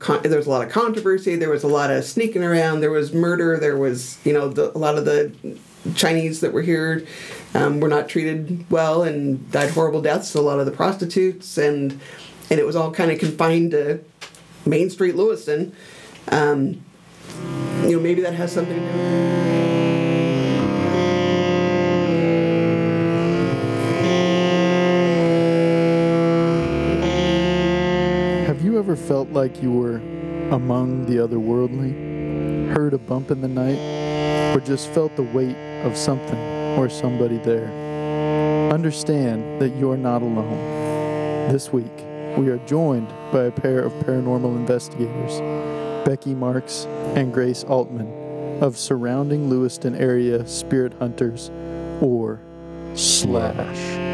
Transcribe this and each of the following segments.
con- there was a lot of controversy. There was a lot of sneaking around. There was murder. There was you know the, a lot of the Chinese that were here um, were not treated well and died horrible deaths. A lot of the prostitutes and and it was all kind of confined to Main Street, Lewiston. Um, you know maybe that has something to do. with felt like you were among the otherworldly? Heard a bump in the night? Or just felt the weight of something or somebody there? Understand that you're not alone. This week, we are joined by a pair of paranormal investigators, Becky Marks and Grace Altman of surrounding Lewiston area spirit hunters, or Slash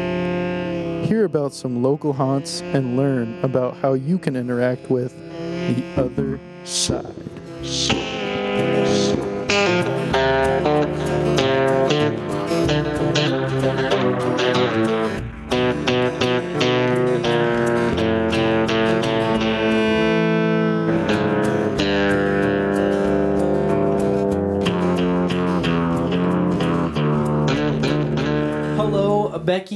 hear about some local haunts, and learn about how you can interact with the other side.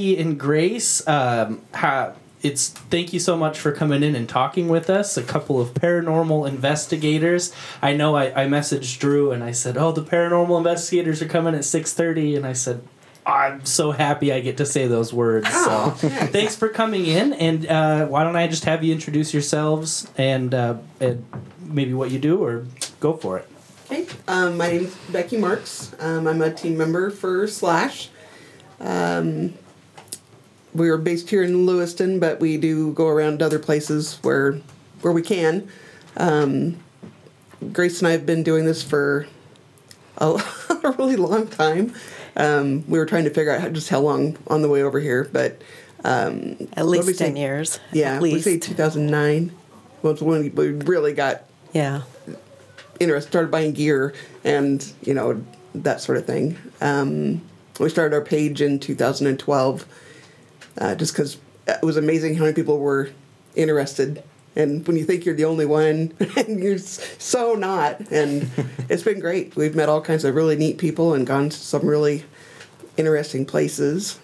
Becky and Grace. Um, ha, it's thank you so much for coming in and talking with us. A couple of paranormal investigators. I know I, I messaged Drew and I said, "Oh, the paranormal investigators are coming at 6.30. and I said. I'm so happy I get to say those words. So, thanks for coming in. And uh, why don't I just have you introduce yourselves and, uh, and maybe what you do, or go for it. Okay. Um, my name's Becky Marks. Um, I'm a team member for Slash. Um, we are based here in Lewiston, but we do go around other places where where we can. Um, Grace and I have been doing this for a, a really long time. Um, we were trying to figure out how, just how long on the way over here, but um, At what did we least say? 10 years. Yeah, At we least. say 2009 was when we really got yeah. interested, started buying gear and you know that sort of thing. Um, we started our page in 2012, uh, just because it was amazing how many people were interested. And when you think you're the only one, and you're so not, and it's been great. We've met all kinds of really neat people and gone to some really interesting places.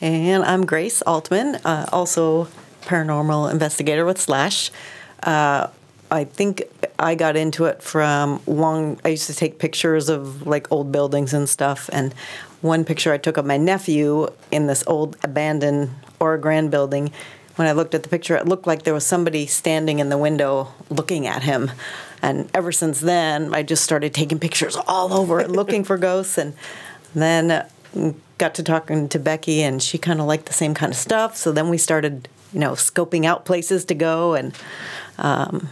And I'm Grace Altman, uh, also paranormal investigator with Slash. Uh, I think I got into it from long. I used to take pictures of like old buildings and stuff. And one picture I took of my nephew in this old abandoned Grande building. When I looked at the picture, it looked like there was somebody standing in the window looking at him. And ever since then, I just started taking pictures all over and looking for ghosts. And then uh, got to talking to Becky, and she kind of liked the same kind of stuff. So then we started, you know, scoping out places to go, and um,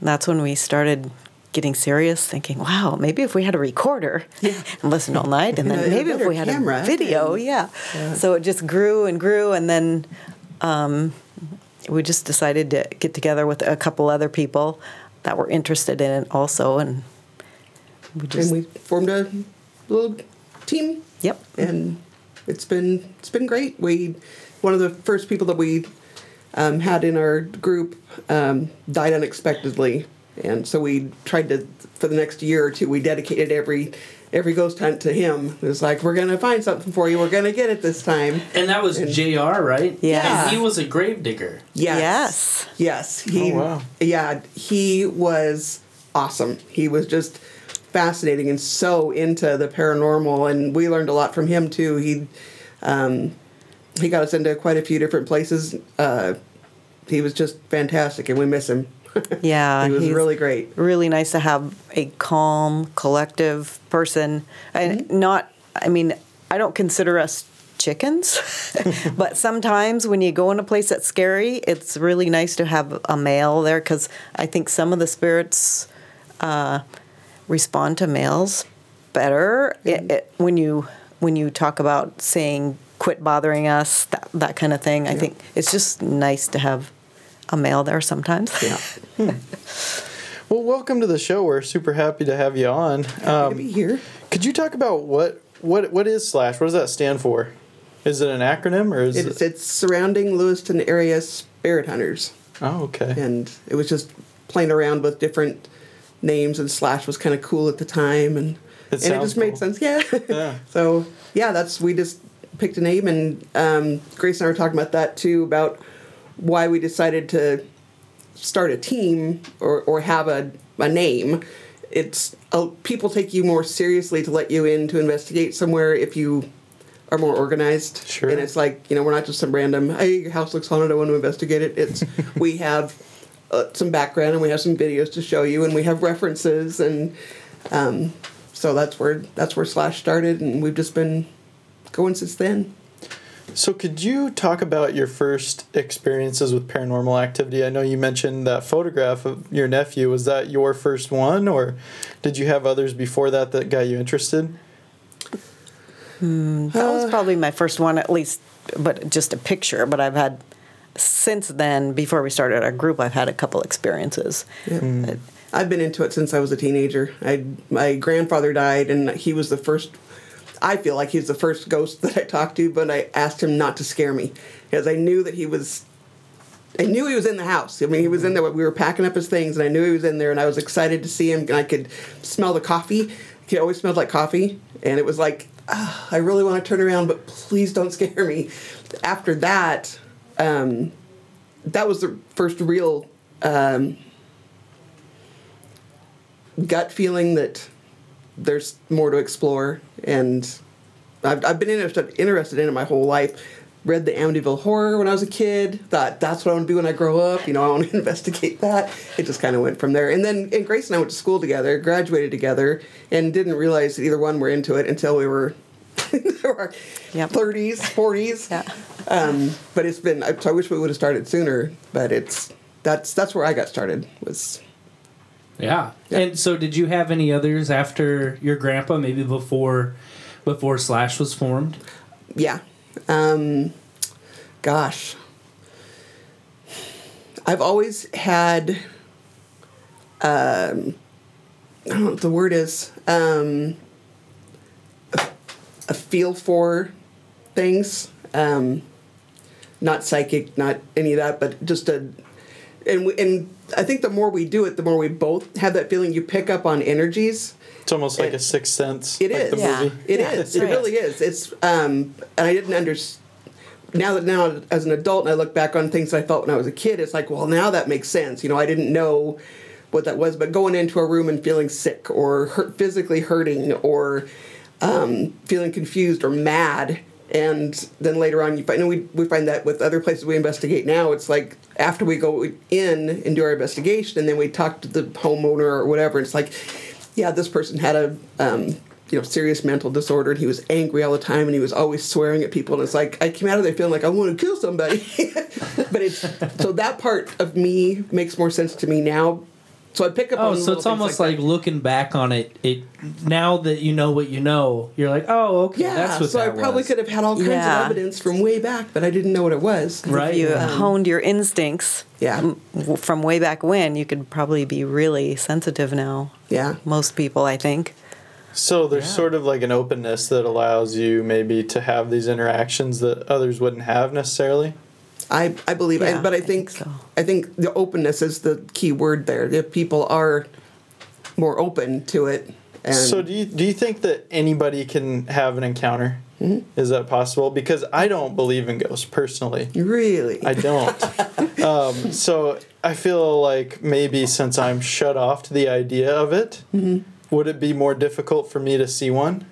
that's when we started getting serious, thinking, "Wow, maybe if we had a recorder yeah. and listened all night, and then a maybe if we had camera, a video, and- yeah. So it just grew and grew, and then um, we just decided to get together with a couple other people that were interested in it also, and we just and we formed a little team yep. and it's been it's been great. We one of the first people that we um, had in our group um, died unexpectedly, and so we tried to for the next year or two we dedicated every every ghost hunt to him. It was like we're gonna find something for you. We're gonna get it this time. And that was JR, right? Yeah. And he was a grave digger. Yes. Yes. He, Oh, wow. Yeah, he was awesome. He was just fascinating and so into the paranormal, and we learned a lot from him too. He, um, he got us into quite a few different places. Uh, he was just fantastic, and we miss him. Yeah, he was really great. Really nice to have a calm, collective person, and Mm-hmm. not. I mean, I don't consider us chickens, but sometimes when you go in a place that's scary, it's really nice to have a male there because I think some of the spirits uh, respond to males better Mm-hmm. it, it, when you when you talk about saying quit bothering us that that kind of thing. I think it's just nice to have a male there sometimes. Yeah, Well, welcome to the show. We're super happy to have you on. Happy to Um, be here. could you talk about what what what is Slash? What does that stand for? Is it an acronym or is It's it? it's surrounding Lewiston area spirit hunters. Oh, okay. and it was just playing around with different names and slash was kind of cool at the time and It and it sounds just made sense yeah Yeah. so yeah that's we just picked a name and um, grace and i were talking about that too about why we decided to start a team or, or have a, a name. It's uh, people take you more seriously to let you in to investigate somewhere if you are more organized. Sure. and it's like you know we're not just some random hey your house looks haunted i want to investigate it. It's we have uh, some background and we have some videos to show you and we have references and um, so that's where that's where slash started and we've just been going since then So, could you talk about your first experiences with paranormal activity? I know you mentioned that photograph of your nephew. Was that your first one, or did you have others before that that got you interested? Hmm, that was uh, probably my first one, at least, but just a picture. But I've had since then, before we started our group, I've had a couple experiences. Hmm. But- I've been into it since I was a teenager. I my grandfather died, and he was the first. I feel like he's the first ghost that I talked to, but I asked him not to scare me because I knew that he was. I knew he was in the house. I mean, he was in there. We were packing up his things, and I knew he was in there, and I was excited to see him. And I could smell the coffee. He always smelled like coffee, and it was like, ah, I really want to turn around, but please don't scare me. After that, um, that was the first real um, gut feeling that there's more to explore and I've, I've been interested, interested in it my whole life read the amityville horror when i was a kid thought that's what i want to do when i grow up you know i want to investigate that it just kind of went from there and then and grace and i went to school together graduated together and didn't realize that either one were into it until we were in our Yep. 30s 40s Yeah. um, but it's been I, so I wish we would have started sooner but it's that's that's where i got started was Yeah. And so, did you have any others after your grandpa? Maybe before, before Slash was formed. yeah um gosh i've always had um i don't know what the word is um a, a feel for things um not psychic not any of that but just a and we, and i think the more we do it the more we both have that feeling you pick up on energies It's almost like It- a sixth sense. It like is. The Yeah. movie. It Yeah, is. right. It really is. It's um, and I didn't understand. Now that now as an adult and I look back on things I felt when I was a kid, it's like, well, now that makes sense. You know, I didn't know what that was, but going into a room and feeling sick or hurt, physically hurting or um, feeling confused or mad, and then later on you find and we we find that with other places we investigate now, it's like after we go in and do our investigation, and then we talk to the homeowner or whatever, it's like, yeah, this person had a um, you know serious mental disorder, and he was angry all the time, and he was always swearing at people, and it's like I came out of there feeling like I want to kill somebody, but it's so that part of me makes more sense to me now. So I pick up. Oh, on so it's almost like like, looking back on it. It now that you know what you know, you're like, oh, okay, Yeah, that's what so I probably was. could have had all kinds Yeah. of evidence from way back, but I didn't know what it was. Right. If you Um, honed your instincts Yeah. from way back when, you could probably be really sensitive now. Yeah. Most people, I think. So there's Yeah. sort of like an openness that allows you maybe to have these interactions that others wouldn't have necessarily. I, I believe, Yeah, I, but I I think, think so. I think the openness is the key word there. If people are more open to it, and so do you do you think that anybody can have an encounter? Mm-hmm. Is that possible? Because I don't believe in ghosts personally. really, I don't. um, so I feel like maybe since I'm shut off to the idea of it, Mm-hmm. would it be more difficult for me to see one?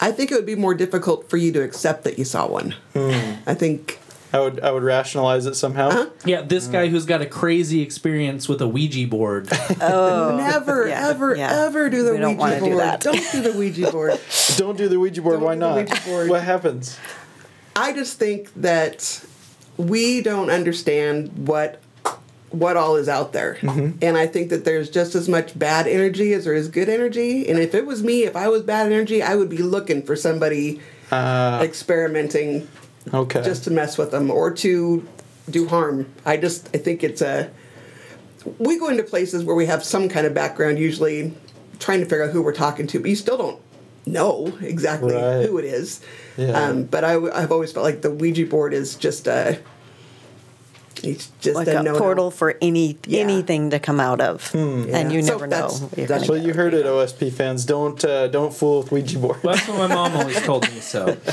I think it would be more difficult for you to accept that you saw one. Hmm. I think, I would I would rationalize it somehow. Uh-huh. yeah, this guy who's got a crazy experience with a Ouija board. never, Oh, yeah, ever, yeah. ever do the We don't Ouija board. do that. Don't do the Ouija board. Don't do the Ouija board. Don't Why do the not? Board. What happens? I just think that we don't understand what what all is out there. Mm-hmm. And I think that there's just as much bad energy as there is good energy. And if it was me, if I was bad energy, I would be looking for somebody Uh, experimenting okay. just to mess with them or to do harm. I just I think it's a we go into places where we have some kind of background usually trying to figure out who we're talking to, but you still don't know exactly Right. who it is. Yeah. Um, but I, have always felt like the Ouija board is just a It's just like a a no portal for any Yeah. anything to come out of, and Yeah. you So never know. that's- what you're that's gonna Well, you heard it, OSP fans. Don't uh, don't fool with Ouija board. Well, that's what my mom always told me. So.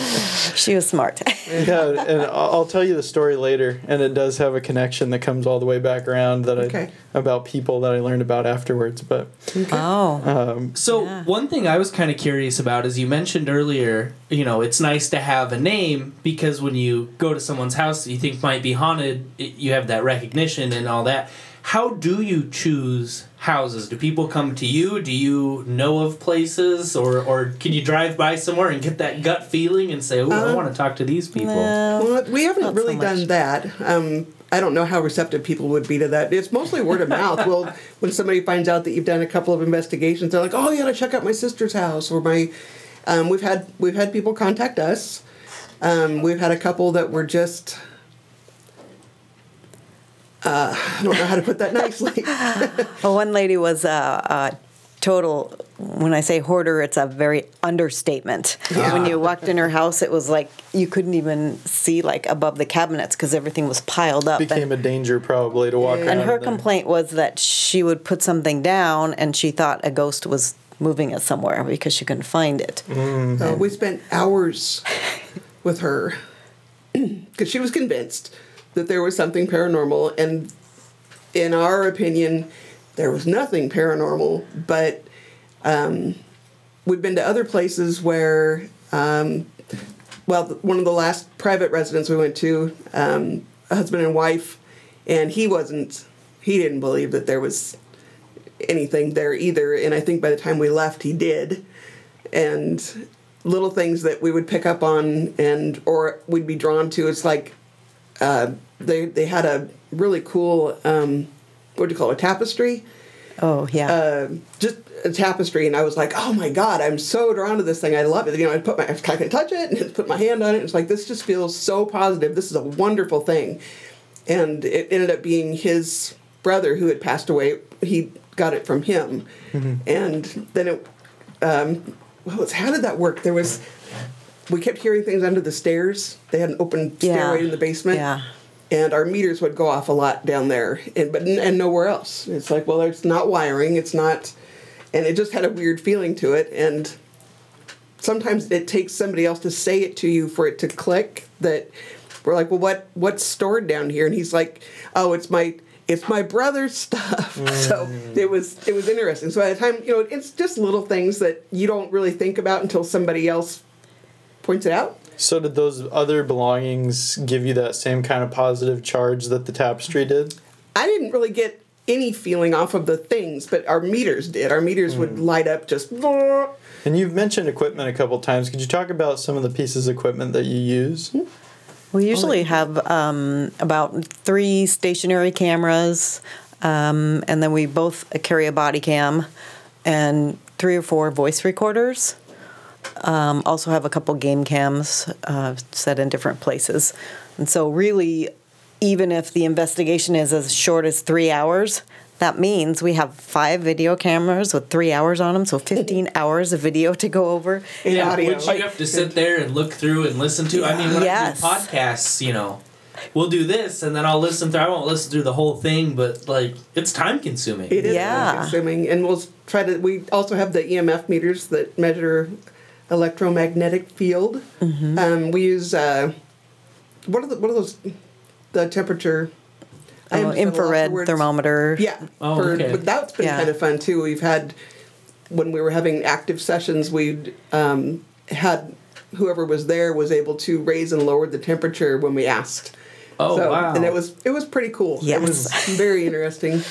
She was smart. yeah, and I'll I'll tell you the story later, and it does have a connection that comes all the way back around that Okay. I about people that I learned about afterwards. But oh, So Yeah. one thing I was kind of curious about is you mentioned earlier, you know, it's nice to have a name because when you go to someone's house that you think might be haunted, it, you have that recognition and all that. How do you choose houses? Do people come to you? Do you know of places, or or can you drive by somewhere and get that gut feeling and say, "Oh, I want to talk to these people"? no. Well, we haven't Not so really done that. Um, I don't know how receptive people would be to that. It's mostly word of mouth. Well, when somebody finds out that you've done a couple of investigations, they're like, "Oh, you got to check out my sister's house," or my. Um, we've had we've had people contact us. Um, we've had a couple that were just. Uh, I don't know how to put that nicely. Well, one lady was a, a total. When I say hoarder, it's a very understatement. Yeah. When you walked in her house, it was like you couldn't even see like above the cabinets because everything was piled up. became a danger probably to walk Yeah. and her in there. complaint was that she would put something down and she thought a ghost was moving it somewhere because she couldn't find it. Uh, we spent hours with her because she was convinced that there was something paranormal, and in our opinion, there was nothing paranormal. But um, we've been to other places where, um, well, one of the last private residents we went to, um, a husband and wife, and he wasn't, he didn't believe that there was anything there either. And I think by the time we left, he did. And little things that we would pick up on and or we'd be drawn to it's like uh, they they had a really cool um, what do you call it tapestry? Oh yeah. uh, just a tapestry and I was like oh my god I'm so drawn to this thing. I love it. You know I put my I can touch it and put my hand on it it's like this just feels so positive. This is a wonderful thing. And it ended up being his brother who had passed away. He got it from him. And then it um, what was how did that work? There was we kept hearing things under the stairs. They had an open Yeah. stairway in the basement. Yeah. and our meters would go off a lot down there and but and nowhere else. It's like well it's not wiring it's not and it just had a weird feeling to it. And sometimes it takes somebody else to say it to you for it to click that we're like well what what's stored down here? And he's like oh it's my it's my brother's stuff so mm. it was it was interesting so by the time you know it's just little things that you don't really think about until somebody else points it out So did those other belongings give you that same kind of positive charge that the tapestry did? I didn't really get any feeling off of the things, but our meters did. Our meters would mm. light up just. And you've mentioned equipment a couple times. Could you talk about some of the pieces of equipment that you use? Hmm? We usually have um, about three stationary cameras, um, and then we both carry a body cam and three or four voice recorders. Um, also have a couple game cams uh, set in different places. And so, really, even if the investigation is as short as three hours, that means we have five video cameras with three hours on them, so 15 hours of video to go over. Yeah, audio. which you have to sit there and look through and listen to. I mean, when Yes. I do podcasts, you know, we'll do this and then I'll listen through. I won't listen through the whole thing, but like it's time consuming. It is Yeah. consuming, and we'll try to. We also have the EMF meters that measure electromagnetic field. Um, we use uh, what are the what are those? The temperature. I am Oh, just at a loss for infrared thermometer. Yeah. Oh, for, okay. But that's been Yeah. kind of fun too. We've had when we were having active sessions, we'd um, had whoever was there was able to raise and lower the temperature when we asked. Oh so, wow! And it was it was pretty cool. It was very interesting.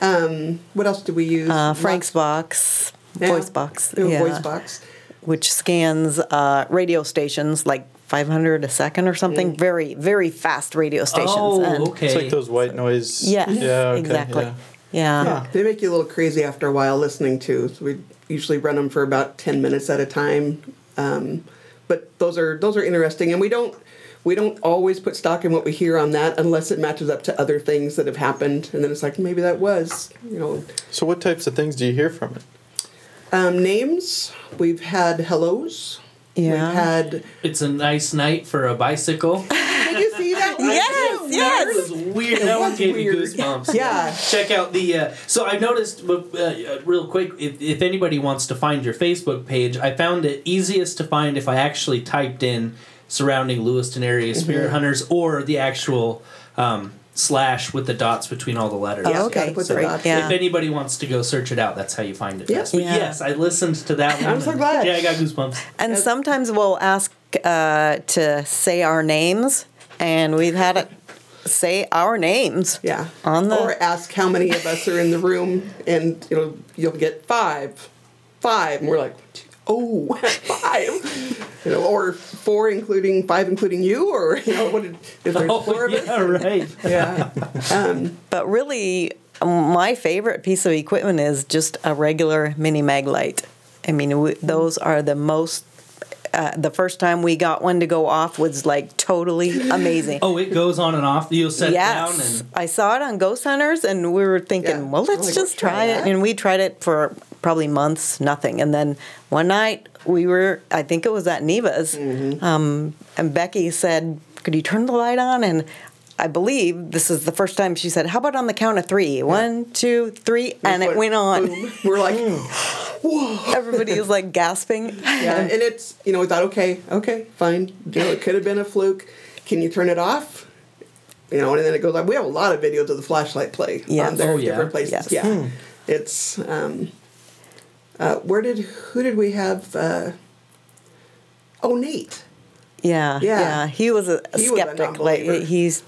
Um, what else do we use? Uh, Frank's box, Yeah. voice box, Yeah, yeah, voice box. which scans uh, radio stations like 500 a second or something. Mm. Very, very fast radio stations. oh and- okay. It's like those white noise. Yes, Yeah. Okay, exactly. yeah. Yeah. Yeah, they make you a little crazy after a while listening to. So we usually run them for about ten minutes at a time. Um, but those are those are interesting, and we don't we don't always put stock in what we hear on that unless it matches up to other things that have happened, and then it's like maybe that was you know So what types of things do you hear from it? um, names. We've had hellos. Yeah. We've had. It's a nice night for a bicycle. Did you see that one? Yes, What Yes. That was weird. That one gave weird. me goosebumps. Yeah. Check out the. Uh, so I noticed, uh, uh, real quick, if, if anybody wants to find your Facebook page, I found it easiest to find if I actually typed in surrounding Lewiston area Mm-hmm. spirit hunters or the actual um, slash with the dots between all the letters. Oh, okay. gotta put the Great. dots. Yeah. If anybody wants to go search it out, that's how you find it. Yeah. best. But Yeah. yes, I listened to that one. I'm so and- glad. Yeah, I got goosebumps. And sometimes we'll ask uh, to say our names, and we've had it say our names. Yeah. On the- or ask how many of us are in the room, and you know you'll get five, five, and we're like, oh, five, you know, or four including five including you, or you know what? Did, if there's Oh, four of us, yeah, right. yeah, um, But really, my favorite piece of equipment is just a regular mini mag light. I mean, we, those are the most. Uh, the first time we got one to go off was like totally amazing. Oh, it goes on and off. You'll set down yes, and. I saw it on Ghost Hunters, and we were thinking, Yeah. well, let's Like, just let's try try it. that. And we tried it for probably months, nothing. And then one night we were, I think it was at Neva's, Mm-hmm. um, and Becky said, "Could you turn the light on?" And I believe this is the first time she said, "How about on the count of three? One, two, three," and it went on. boom. We're like, Everybody was like gasping. yeah, and it's you know we thought okay, okay, fine. You know it could have been a fluke. Can you turn it off? You know, and then it goes like we have a lot of videos of the flashlight play Yes. on there, Oh, yeah. different places. Yes. Yeah, it's um, uh, where did who did we have? Uh, oh, Nate. Yeah, Yeah. yeah. He was a, a He was a skeptic. like non-believer. he's,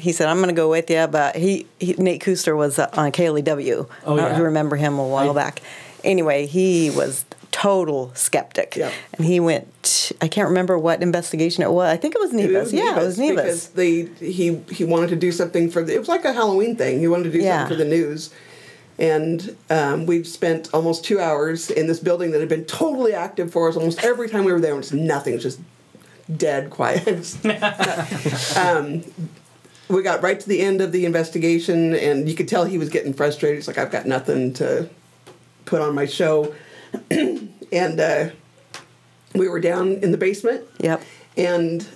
he said, "I'm going to go with you," but he, he Nate Kuster was uh, on KLEW. Oh, I don't know yeah. if you remember him a while I- back. Anyway, he was total skeptic, Yeah. and he went. I can't remember what investigation it was. I think it was Neva's. yeah, it was Neva's. Because they he he wanted to do something for the. It was like a Halloween thing. He wanted to do Yeah. something for the news, and um, we've spent almost two hours in this building that had been totally active for us almost every time we were there. It was nothing. It was just dead quiet. um, we got right to the end of the investigation, and you could tell he was getting frustrated. He's like, "I've got nothing to put on my show," and uh, we were down in the basement Yep. and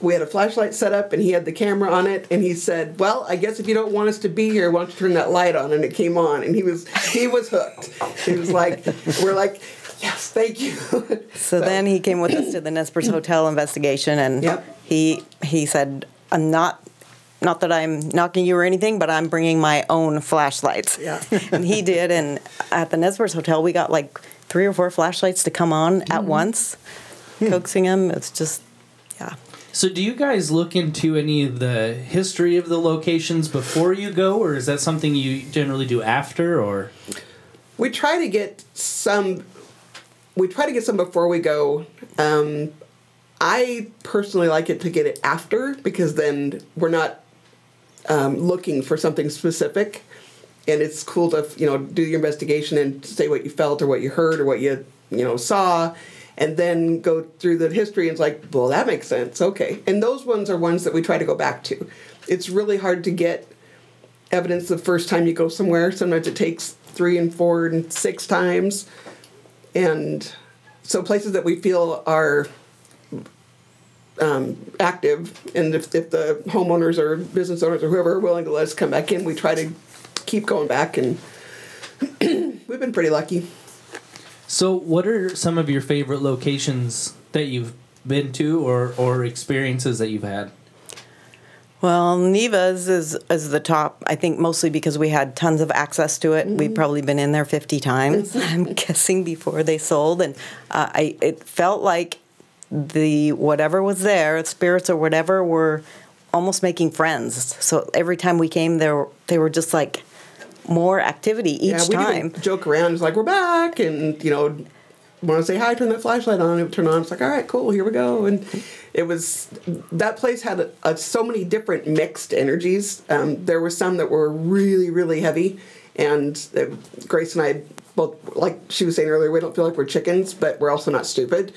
we had a flashlight set up and he had the camera on it and he said well i guess if you don't want us to be here why don't you turn that light on and it came on and he was he was hooked he was like we're like yes thank you So, then he came with us to the Nespers Hotel investigation, and Yep. he he said, "I'm not." Not that I'm knocking you or anything, but I'm bringing my own flashlights. Yeah. and he did. And at the Nespers Hotel, we got like three or four flashlights to come on Mm-hmm. at once, coaxing him. It's just, yeah. So, do you guys look into any of the history of the locations before you go, or is that something you generally do after? Or we try to get some we try to get some before we go um, i personally like it to get it after because then we're not um, looking for something specific. And it's cool to you know do your investigation and say what you felt or what you heard or what you you know saw and then go through the history and it's like well that makes sense. Okay. And those ones are ones that we try to go back to. It's really hard to get evidence the first time you go somewhere. Sometimes it takes three and four and six times. And so places that we feel are um, active, and if, if the homeowners or business owners or whoever are willing to let us come back in, we try to keep going back, and we've been pretty lucky. so, what are some of your favorite locations that you've been to, or or experiences that you've had? Well, Neva's is is the top. I think mostly because we had tons of access to it. We've probably been in there fifty times. I'm guessing before they sold, and uh, I it felt like the whatever was there, spirits or whatever, were almost making friends. So every time we came there, they were just like more activity each yeah, we time. joke around. It's like we're back, and you know, want to say hi, turn that flashlight on. It would turn on. It's like, all right, cool, here we go. And it was that place had a, a, so many different mixed energies. Um, there were some that were really, really heavy, and uh, Grace and I both, like she was saying earlier, we don't feel like we're chickens, but we're also not stupid.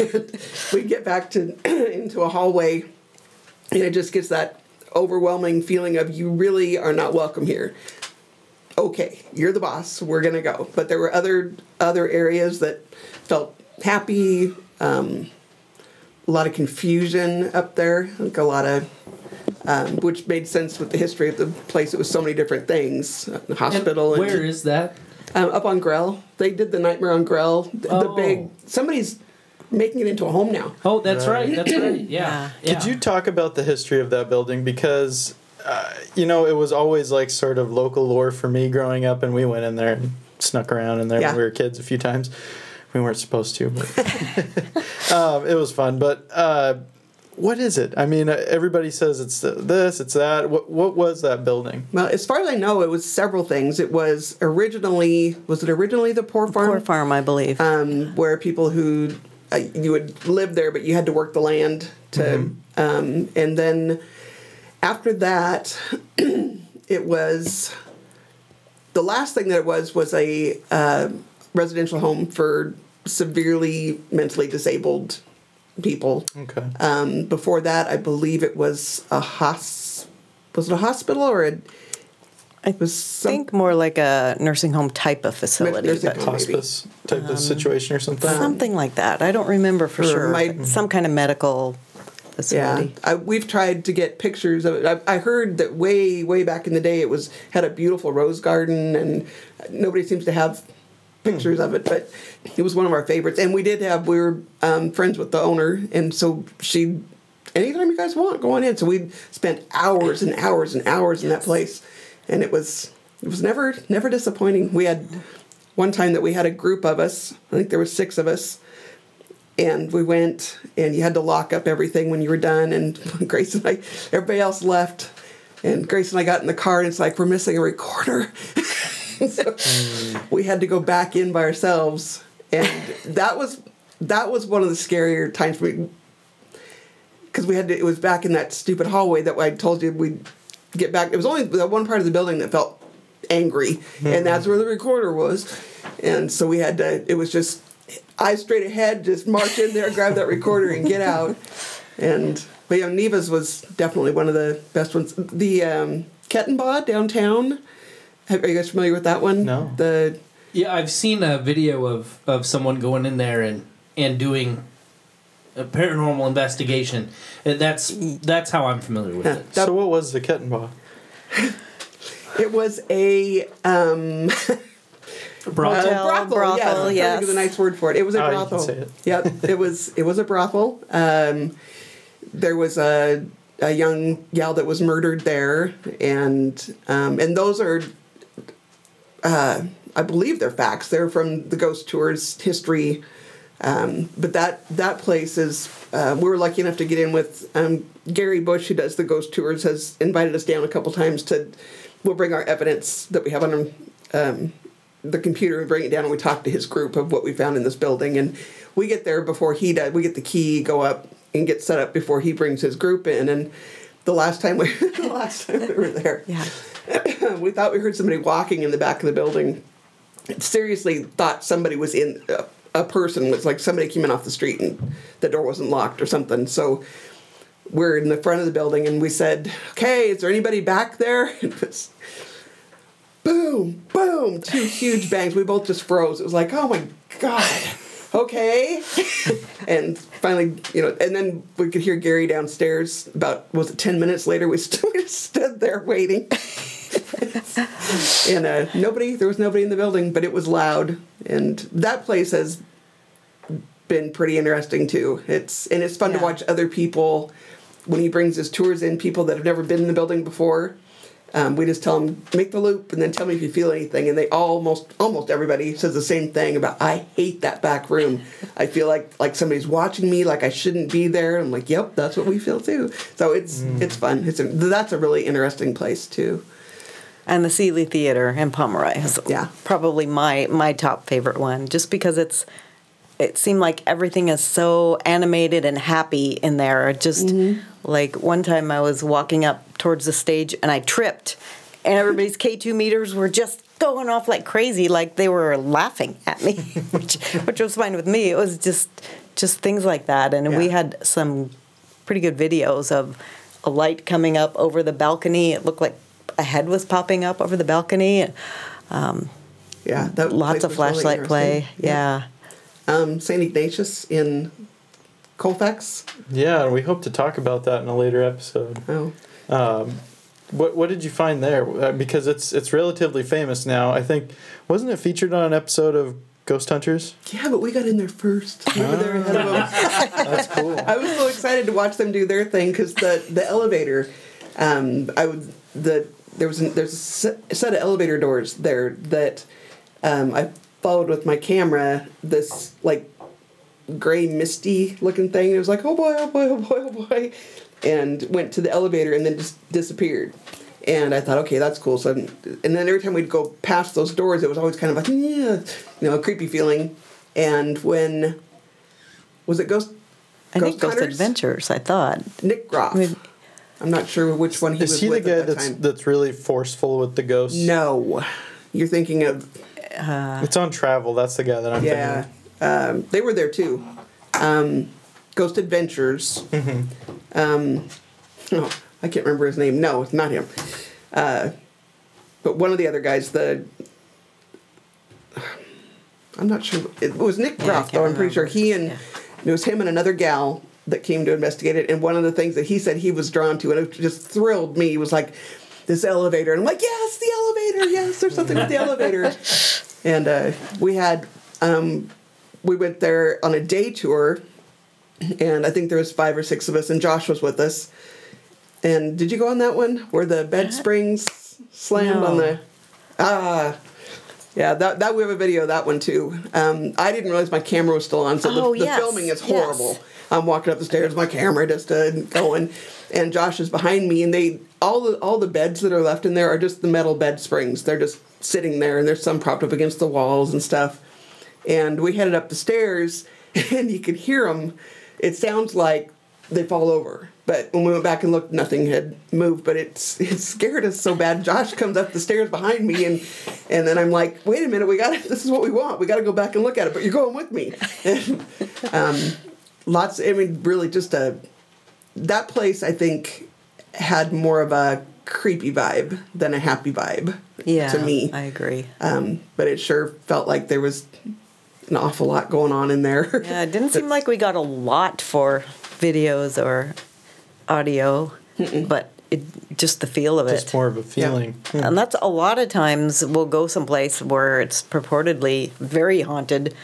we get back to into a hallway, and it just gets that overwhelming feeling of you really are not welcome here okay, you're the boss. We're gonna go. But there were other other areas that felt happy. Um, a lot of confusion up there. Like a lot of um, which made sense with the history of the place. It was so many different things, uh, And hospital. where is that? Um, up on Grelle? They did the Nightmare on Grelle. The, the Oh. big somebody's making it into a home now. Oh, that's right. Right. That's right. Yeah. yeah. Could you talk about the history of that building? Because, uh, you know, it was always like sort of local lore for me growing up, and we went in there and snuck around in there Yeah. when we were kids a few times. We weren't supposed to, but um, it was fun. But uh, what is it? I mean, uh, everybody says it's this, it's that. What, what was that building? Well, as far as I know, it was several things. It was originally was it originally the Poor Farm? Poor farm, I believe. um, where people who uh, you would live there, but you had to work the land to. Um, and then after that, it was the last thing that it was was a uh, residential home for severely mentally disabled people. Okay. Um, before that, I believe it was a hos. Was it a hospital or a? I was some- think more like a nursing home type of facility. nursing but home. Hospice type of situation or something? something like that. I don't remember for Or sure. my- but some kind of medical Yeah. I, we've tried to get pictures of it. I, I heard that way, way back in the day, it was had a beautiful rose garden, and nobody seems to have pictures of it. But it was one of our favorites, and we did have. We were um, friends with the owner, and so she, anytime you guys want, go on in. So we spent hours and hours and hours in that place, and it was it was never never disappointing. We had one time that we had a group of us. I think there was six of us and we went and you had to lock up everything when you were done and grace and i everybody else left and grace and i got in the car and it's like we're missing a recorder so we had to go back in by ourselves. And that was that was one of the scarier times me. Because we had to it was back in that stupid hallway that i told you we'd get back. It was only the one part of the building that felt angry. And that's where the recorder was. And so we had to it was just eyes straight ahead just march in there grab that recorder and get out. And but yeah neva's was definitely one of the best ones. The um Kettenbach downtown Have- are you guys familiar with that one No. the Yeah, I've seen a video of, of someone going in there and, and doing a paranormal investigation. And that's that's how I'm familiar with Yeah. it. that- so, what was the Kettenbach? it was a um Brothel. Uh, brothel, brothel, yes. I'm trying to yes. think of the nice word for it. It was a Oh, you can brothel. say it. Yep, it was. It was a brothel. Um, there was a a young gal that was murdered there, and um, and those are, uh, I believe they're facts. They're from the ghost tours history. Um, but that that place is. Uh, we were lucky enough to get in with um, Gary Bush, who does the ghost tours, has invited us down a couple times to. We'll bring our evidence that we have on um, the computer and bring it down, and we talk to his group of what we found in this building. And we get there before he does. We get the key, go up, and get set up before he brings his group in. And the last time we the last time we were there, Yeah. we thought we heard somebody walking in the back of the building. Seriously, thought somebody was in a, person was like somebody came in off the street and the door wasn't locked or something. So we're in the front of the building and we said, "Okay, is there anybody back there?" It was boom, boom, two huge bangs. We both just froze. It was like, "Oh my god." Okay, and finally, you know, and then we could hear Gary downstairs. About was it ten minutes later? We, st- we stood there waiting, and uh, nobody. There was nobody in the building, but it was loud, and that place has been pretty interesting too. It's and it's fun to watch other people when he brings his tours in. People that have never been in the building before. Um, we just tell them make the loop and then tell me if you feel anything, and they almost almost everybody says the same thing about I hate that back room. I feel like like somebody's watching me, like I shouldn't be there. I'm like, yep, that's what we feel too. So it's it's fun. It's a, that's a really interesting place too. And the Seeley Theater in Pomeroy is Yeah. probably my my top favorite one, just because it's it seemed like everything is so animated and happy in there. Just mm-hmm. like one time I was walking up towards the stage and I tripped, and everybody's K two meters were just going off like crazy, like they were laughing at me, which which was fine with me. It was just just things like that, and we had some pretty good videos of a light coming up over the balcony. It looked like a head was popping up over the balcony. Yeah, that Lots of was really flashlight play. interesting. Yeah. Um, Saint Ignatius in Colfax. Yeah, and we hope to talk about that in a later episode. Oh, Um, what what did you find there? Uh, Because it's it's relatively famous now. I think wasn't it featured on an episode of Ghost Hunters? Yeah, but we got in there first. We were there ahead of them. That's cool. I was so excited to watch them do their thing because the the elevator, um, I would the there was an, there's a set of elevator doors there that um, I followed with my camera. This like gray misty looking thing. It was like oh boy, oh boy, oh boy, oh boy, and went to the elevator and then just disappeared. And I thought, okay, that's cool. So, and then every time we'd go past those doors, it was always kind of like, yeah, you know, a creepy feeling. And when was it Ghost? I think Ghost Adventures. I thought. Nick Groff. Maybe- I'm not sure which one he Is was he the guy at that that's time. that's really forceful with the ghosts? no, you're thinking of It's on Travel. That's the guy that I'm yeah. thinking. Um, they were there too. Um, Ghost Adventures. Mm-hmm. Um, oh, I can't remember his name. No, it's not him. Uh, but one of the other guys, the I'm not sure. It was Nick Yeah, Groff, can't though. I'm pretty sure he and Yeah. it was him and another gal that came to investigate it. And one of the things that he said he was drawn to, and it just thrilled me, was like this elevator. And I'm like, yes, the elevator. Yes, there's something with the elevator. And uh, we had um, we went there on a day tour, and I think there was five or six of us, and Josh was with us. And did you go on that one where the bed springs slammed on the? Ah, yeah. That that we have a video of that one too. Um, I didn't realize my camera was still on, so the, Oh, the yes, filming is yes. I'm walking up the stairs, my camera just uh, going, and Josh is behind me, and they all the all the beds that are left in there are just the metal bed springs. They're just sitting there, and there's some propped up against the walls and stuff. And we headed up the stairs, and you could hear them. It sounds like they fall over, but when we went back and looked, nothing had moved. But it's it scared us so bad. Josh comes up the stairs behind me, and and then I'm like, wait a minute, we got to This is what we want. We got to go back and look at it. But you're going with me. And, um, lots. I mean, really, just a that place. I think had more of a creepy vibe than a happy vibe. Yeah. to me. I agree. Um, but it sure felt like there was an awful lot going on in there. Yeah, it didn't seem like we got a lot for videos or audio, but it just the feel of it. Just more of a feeling. Hmm. And that's a lot of times we'll go someplace where it's purportedly very haunted.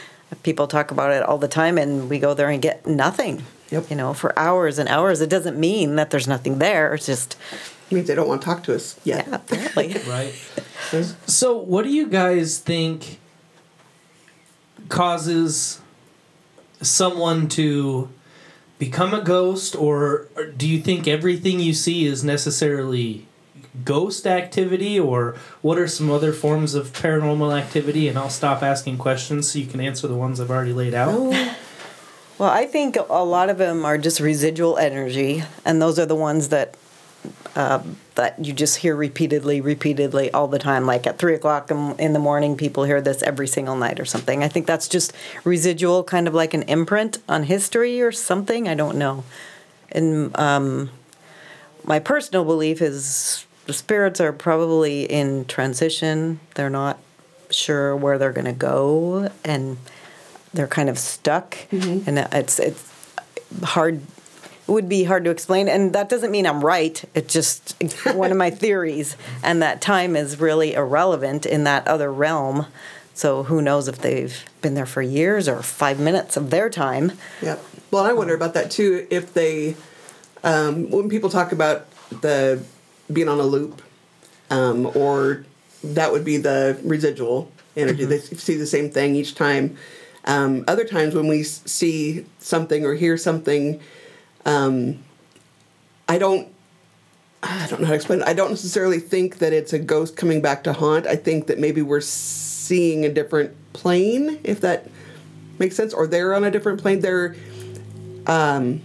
People talk about it all the time, and we go there and get nothing. Yep. You know, for hours and hours. It doesn't mean that there's nothing there. It's just, means they don't want to talk to us yet. yeah, apparently. Right. So, what do you guys think causes someone to become a ghost, or, or do you think everything you see is necessarily ghost activity, or what are some other forms of paranormal activity? And I'll stop asking questions so you can answer the ones I've already laid out. Well, I think a lot of them are just residual energy, and those are the ones that uh, that you just hear repeatedly, repeatedly all the time. Like at three o'clock in in the morning, people hear this every single night or something. I think that's just residual, kind of like an imprint on history or something. I don't know. And um, my personal belief is the spirits are probably in transition. They're not sure where they're going to go, and they're kind of stuck, and it's it's hard. It would be hard to explain, and that doesn't mean I'm right. It's just one of my theories, and that time is really irrelevant in that other realm. So who knows if they've been there for years or five minutes of their time? Yep. Well, I wonder about that too. If they, um, when people talk about the being on a loop, um, or that would be the residual energy. They see the same thing each time. Um, other times when we see something or hear something, um, I don't. I don't know how to explain it. I don't necessarily think that it's a ghost coming back to haunt. I think that maybe we're seeing a different plane, if that makes sense, or they're on a different plane. They're, um,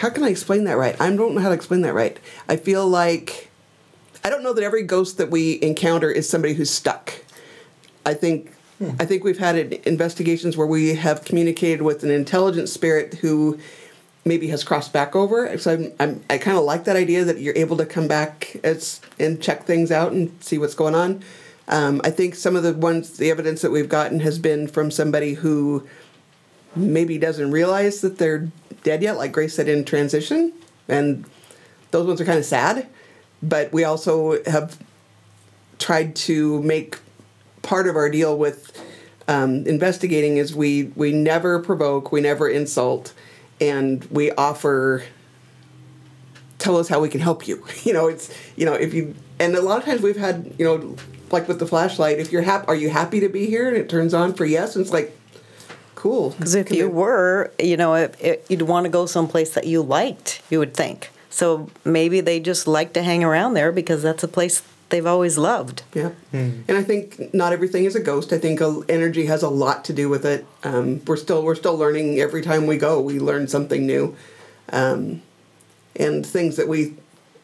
how can I explain that right? I don't know how to explain that right. I feel like, I don't know that every ghost that we encounter is somebody who's stuck. I think, I think we've had investigations where we have communicated with an intelligent spirit who maybe has crossed back over. So I'm, I'm I kind of like that idea that you're able to come back as, and check things out and see what's going on. Um, I think some of the ones, the evidence that we've gotten has been from somebody who maybe doesn't realize that they're dead yet, like Grace said in transition, and those ones are kind of sad, but we also have tried to make part of our deal with um, investigating is we we never provoke, we never insult, and we offer. Tell us how we can help you. You know, it's you know if you and a lot of times we've had you know like with the flashlight. If you're happy, are you happy to be here? And it turns on for yes, and it's like cool. Because if you here. were, you know, if, if you'd want to go someplace that you liked, you would think. So maybe they just like to hang around there because that's a place they've always loved. Yeah, and I think not everything is a ghost. I think energy has a lot to do with it. Um, we're still we're still learning every time we go. We learn something new, um, and things that we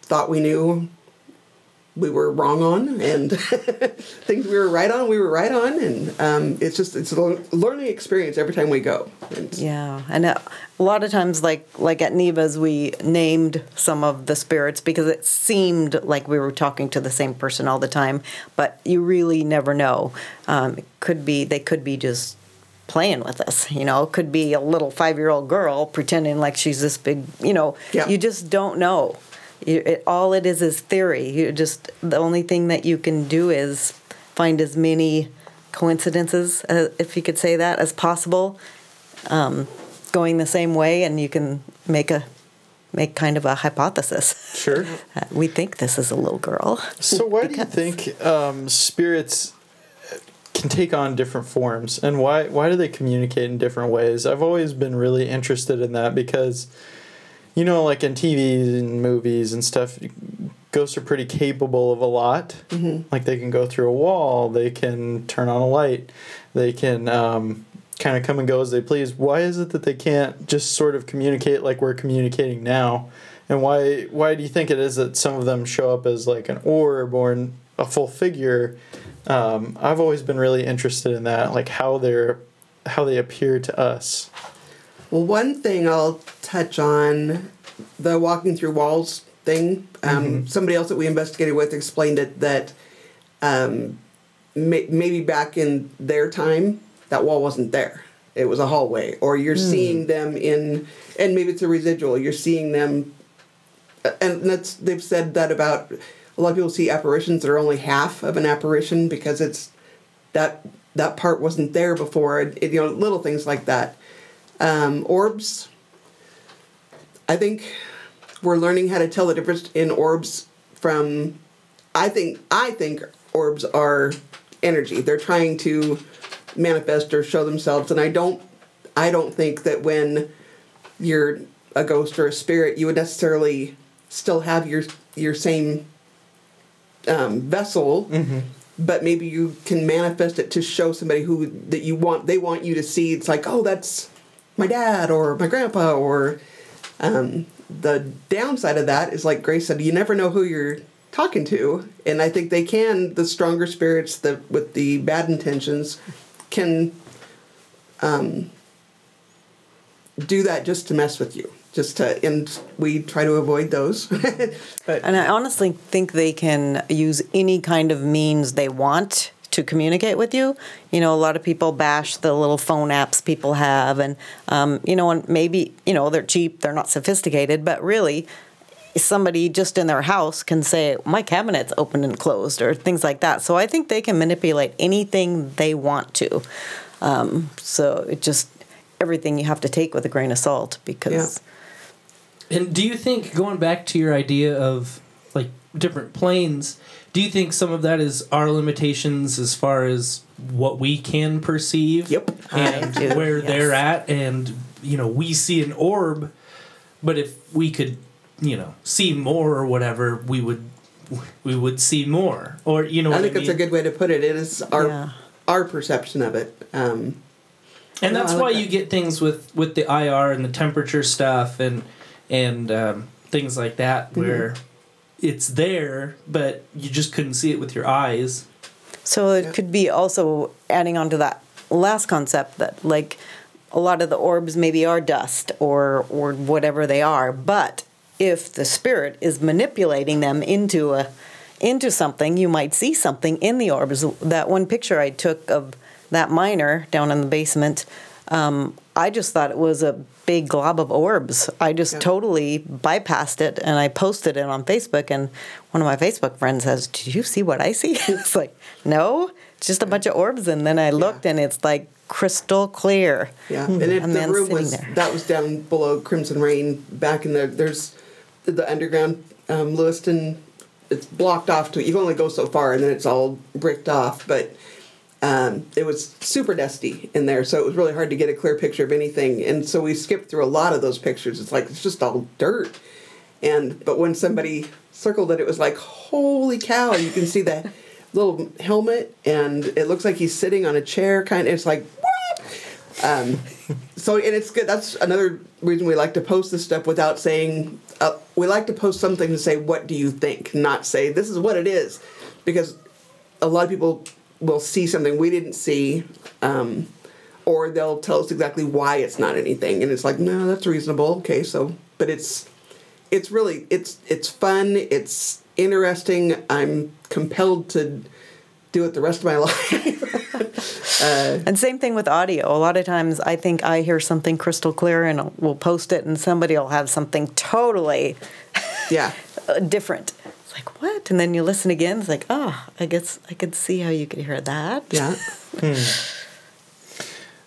thought we knew, we were wrong on, and things we were right on, we were right on, and um, it's just it's a learning experience every time we go. And Yeah, and a a lot of times, like like at Neva's, we named some of the spirits because it seemed like we were talking to the same person all the time, but you really never know. Um, it could be they could be just playing with us. You know, it could be a little five year old girl pretending like she's this big. You know, Yeah. you just don't know. You, it, all it is is theory. You just the only thing that you can do is find as many coincidences, uh, if you could say that, as possible going the same way and you can make a make kind of a hypothesis Sure. Uh, we think this is a little girl So why do you think um, spirits can take on different forms, and why why do they communicate in different ways? I've always been really interested in that because, you know, like in TV and movies and stuff, ghosts are pretty capable of a lot. Like they can go through a wall, they can turn on a light, they can. Um, kind of come and go as they please why is it that they can't just sort of communicate like we're communicating now and why why do you think it is that some of them show up as like an orb or an, a full figure? Um, I've always been really interested in that, like how they're how they appear to us. Well, one thing I'll touch on the walking through walls thing. Um, Somebody else that we investigated with explained it that um, may, maybe back in their time, that wall wasn't there. It was a hallway, or you're seeing them in, and maybe it's a residual. You're seeing them, and that's they've said that about a lot of people see apparitions that are only half of an apparition because it's that that part wasn't there before. It, you know, little things like that. Um, orbs. I think we're learning how to tell the difference in orbs from. I think I think orbs are energy. They're trying to manifest or show themselves, and I don't. I don't think that when you're a ghost or a spirit, you would necessarily still have your your same um, vessel, but maybe you can manifest it to show somebody who that you want. They want you to see. It's like, oh, that's my dad or my grandpa or. Um, the downside of that is, like Grace said, you never know who you're talking to, and I think they can. The stronger spirits that with the bad intentions can um, do that just to mess with you, just to, and we try to avoid those. but and i honestly think they can use any kind of means they want to communicate with you. You know a lot of people bash the little phone apps people have and um, you know and maybe you know they're cheap they're not sophisticated but really somebody just in their house can say my cabinet's open and closed or things like that. So i think they can manipulate anything they want to. Um, so it just everything you have to take with a grain of salt because And do you think going back to your idea of like different planes, do you think some of that is our limitations as far as what we can perceive? Yep. And where yes. they're at and you know, we see an orb, but if we could, you know, see more or whatever, we would we would see more. Or you know I what think I that's a good way to put it. It is our Yeah. our perception of it. Um, and that's like why that. you get things with with the IR and the temperature stuff and and um, things like that Mm-hmm. Where it's there but you just couldn't see it with your eyes So it Yeah. could be also adding on to that last concept that like a lot of the orbs maybe are dust or or whatever they are, but if the spirit is manipulating them into a into something, you might see something in the orbs. That one picture I took of that miner down in the basement, um, I just thought it was a big glob of orbs. I just Yeah. totally bypassed it and I posted it on Facebook. And one of my Facebook friends says, Did you see what I see? it's like, No, it's just a bunch of orbs. And then I looked and it's like crystal clear. Yeah, and it, A the room was there. that was down below Crimson Rain back in the there's the underground um, Lewiston. It's blocked off to you can only go so far, and then it's all bricked off. But um, it was super dusty in there, so it was really hard to get a clear picture of anything. And so we skipped through a lot of those pictures. It's like it's just all dirt. And but when somebody circled it, it was like holy cow! You can see that little helmet, and it looks like he's sitting on a chair. Kind of, it's like what? Um, so and it's good. That's another reason we like to post this stuff without saying. Uh, we like to post something to say, "What do you think?" Not say, "This is what it is," because a lot of people will see something we didn't see, um, or they'll tell us exactly why it's not anything, and it's like, "No, that's reasonable." Okay, so but it's it's really it's it's fun. It's interesting. I'm compelled to do it the rest of my life. And same thing with audio. A lot of times I think I hear something crystal clear and we'll post it and somebody will have something totally yeah. uh, different. It's like, what? And then you listen again. It's like, oh, I guess I could see how you could hear that. Yeah. Hmm.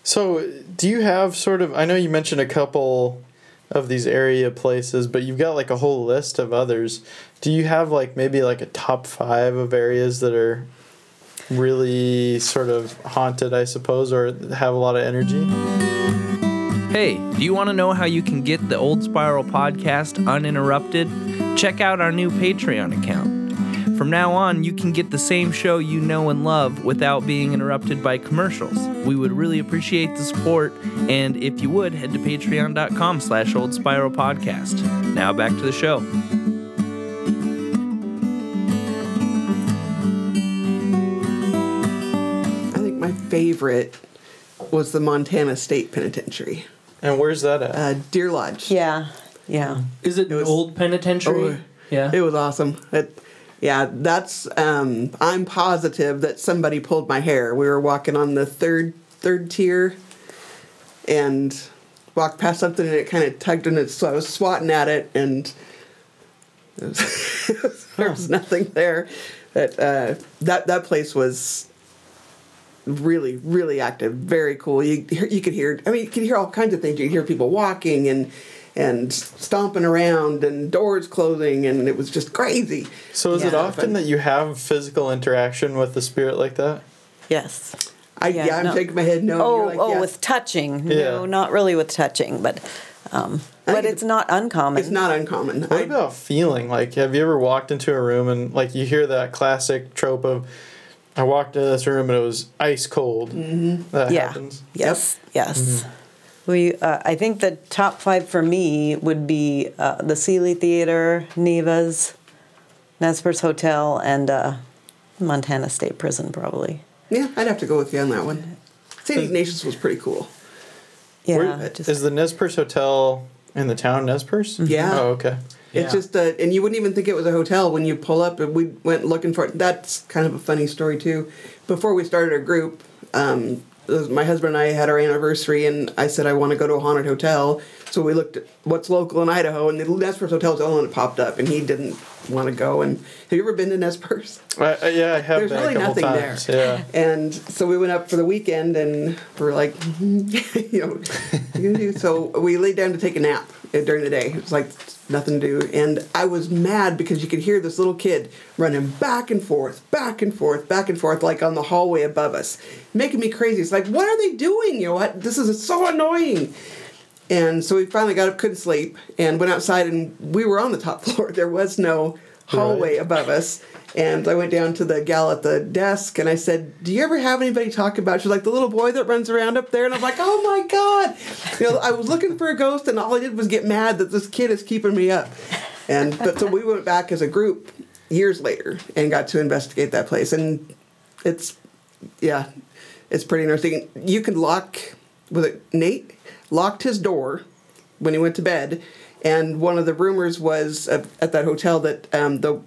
So, do you have sort of? I know you mentioned a couple of these area places, but you've got like a whole list of others. Do you have like maybe like a top five of areas that are really sort of haunted, I suppose, or have a lot of energy? Hey, do you want to know how you can get the Old Spiral podcast uninterrupted? Check out our new Patreon account. From now on, you can get the same show you know and love without being interrupted by commercials. We would really appreciate the support, and if you would, head to patreon.com slash old spiral podcast. Now back to the show. I think my favorite was the Montana State Penitentiary, And where's that at? uh, Deer Lodge. Yeah. Yeah. Is it, It was- an old penitentiary? Oh, yeah. It was awesome. It, yeah, that's. Um, I'm positive that somebody pulled my hair. We were walking on the third third tier, and walked past something, and it kind of tugged, and it, so I was swatting at it, and it was, there was nothing there. That uh, that that place was really really active very cool you you could hear i mean you could hear all kinds of things you could hear people walking and and stomping around and doors closing and it was just crazy so, is it often that you have physical interaction with the spirit like that? Yes. i yeah, Yeah, i'm no. shaking my head no Oh, you're like, oh, yes. with touching. Yeah. No, not really with touching, but um, but it's not uncommon. it's not uncommon What I, about feeling? Like, have you ever walked into a room and like you hear that classic trope of, I walked into this room and it was ice cold. Mm-hmm. That yeah. happens. Yes. Yes. We, uh, I think the top five for me would be uh, the Seeley Theater, Neva's, Nezperce Hotel, and uh, Montana State Prison, probably. yeah i'd have to go with you on that one st ignatius was pretty cool Yeah. Where, just, is the Nez Hotel in the town Nez Yeah. Oh, okay. It's just uh, and you wouldn't even think it was a hotel when you pull up. And we went looking for it. That's kind of a funny story too. Before we started our group, um, it was my husband and I had our anniversary, and I said I want to go to a haunted hotel. So we looked at what's local in Idaho, and the Nezperce Hotel was the only one that popped up, and he didn't want to go. And have you ever been to Nezperce? I, yeah, I have There's really nothing times. there. Yeah. And so we went up for the weekend, and we're like, you know, what are you gonna do? So we laid down to take a nap uh, during the day. It was like nothing to do, and I was mad because you could hear this little kid running back and forth, back and forth, back and forth, like on the hallway above us, making me crazy. It's like, what are they doing? You know what? This is so annoying. And so we finally got up, couldn't sleep, and went outside, and we were on the top floor. There was no hallway Right. above us. And I went down to the gal at the desk and I said, Do you ever have anybody talk about? She's like, The little boy that runs around up there. And I'm like, Oh my God. You know, I was looking for a ghost and all I did was get mad that this kid is keeping me up. And but so we went back as a group years later and got to investigate that place. And it's, yeah, it's pretty interesting. You can lock, was it Nate? Locked his door when he went to bed. And one of the rumors was uh, at that hotel that um, the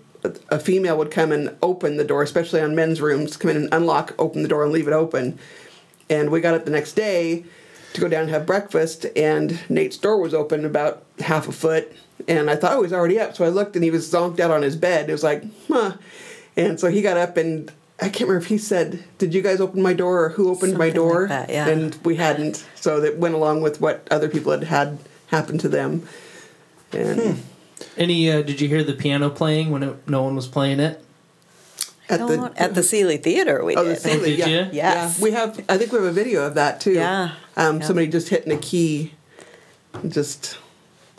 a female would come and open the door, especially on men's rooms, come in and unlock, open the door, and leave it open. And we got up the next day, to go down and have breakfast, and Nate's door was open about half a foot, and I thought oh, he was already up, so I looked and he was zonked out on his bed. It was like, huh, and so he got up and. I can't remember if he said, "Did you guys open my door?" or "Who opened my door?" like that, yeah. And we hadn't, so that went along with what other people had had happen to them. And Any? Uh, did you hear the piano playing when it, no one was playing it? at the don't- at the Seeley Theater, we Oh, the. Seeley, Did yeah. you? Yes. Yeah, we have. I think we have a video of that too. Yeah. Um, Yeah. somebody just hitting a key. Just,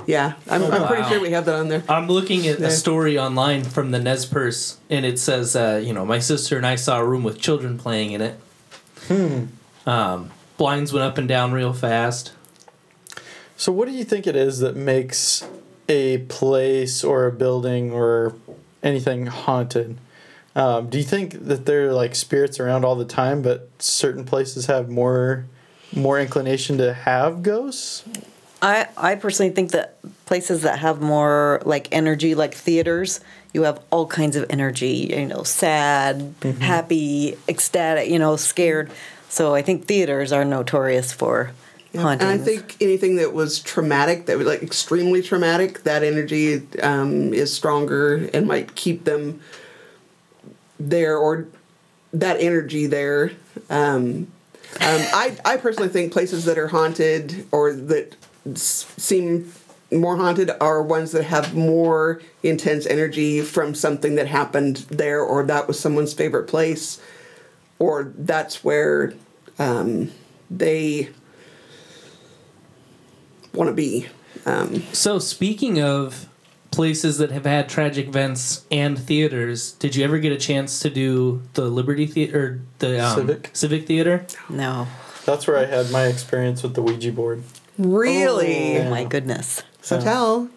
yeah. I'm, Oh, I'm pretty sure we have that on there. I'm looking at Yeah. a story online from the Nez Perce, and it says, uh, you know, my sister and I saw a room with children playing in it. Hmm. Um, blinds went up and down real fast. So, what do you think it is that makes a place or a building or anything haunted? Um, do you think that there are like spirits around all the time, but certain places have more more inclination to have ghosts? I, I personally think that places that have more like energy, like theaters, you have all kinds of energy, you know, sad, happy, ecstatic, you know, scared. So I think theaters are notorious for Yeah. And I think anything that was traumatic, that was like extremely traumatic, that energy um, is stronger and might keep them there or that energy there. Um, um, I, I personally think places that are haunted or that s- seem more haunted are ones that have more intense energy from something that happened there or that was someone's favorite place or that's where um, they want to be. Um, So, speaking of places that have had tragic events and theaters, did you ever get a chance to do the Liberty Theater or the um, Civic? Civic Theater? no. That's where I had my experience with the Ouija board. really? Oh my goodness. So tell,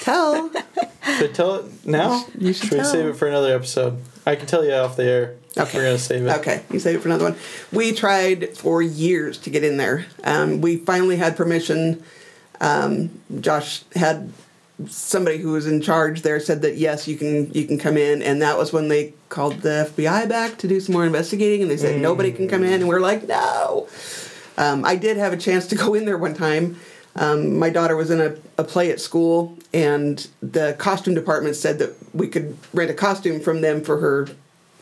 tell. Should I tell it now? You should we tell. save it for another episode? I can tell you off the air. if Okay. We're gonna save it. Okay, you save it for another one. We tried for years to get in there. Um, we finally had permission. Um, Josh had somebody who was in charge there said that yes, you can you can come in, and that was when they called the FBI back to do some more investigating, and they said nobody can come in, and we're like no. Um, I did have a chance to go in there one time. Um, my daughter was in a, a play at school, and the costume department said that we could rent a costume from them for her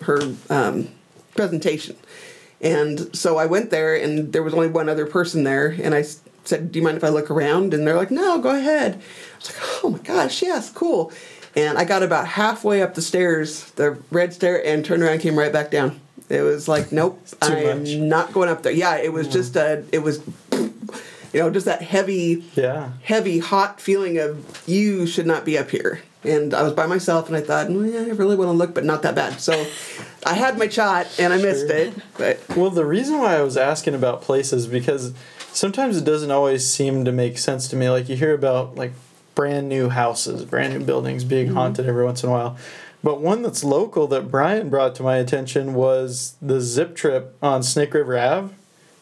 her um, presentation. And so I went there, and there was only one other person there, and I said, "Do you mind if I look around?" And they're like, "No, go ahead." I was like, "Oh my gosh, yes, cool." And I got about halfway up the stairs, the red stair, and turned around, and came right back down. It was like, nope, I'm much. not going up there. Yeah, it was just a, it was, you know, just that heavy, Yeah. heavy, hot feeling of you should not be up here. And I was by myself, and I thought, well, yeah, I really want to look, but not that bad. So I had my shot, and I missed it. But Well, the reason why I was asking about places because sometimes it doesn't always seem to make sense to me. Like you hear about like brand new houses, brand new buildings being mm-hmm. haunted every once in a while. But one that's local that Brian brought to my attention was the Zip Trip on Snake River Ave.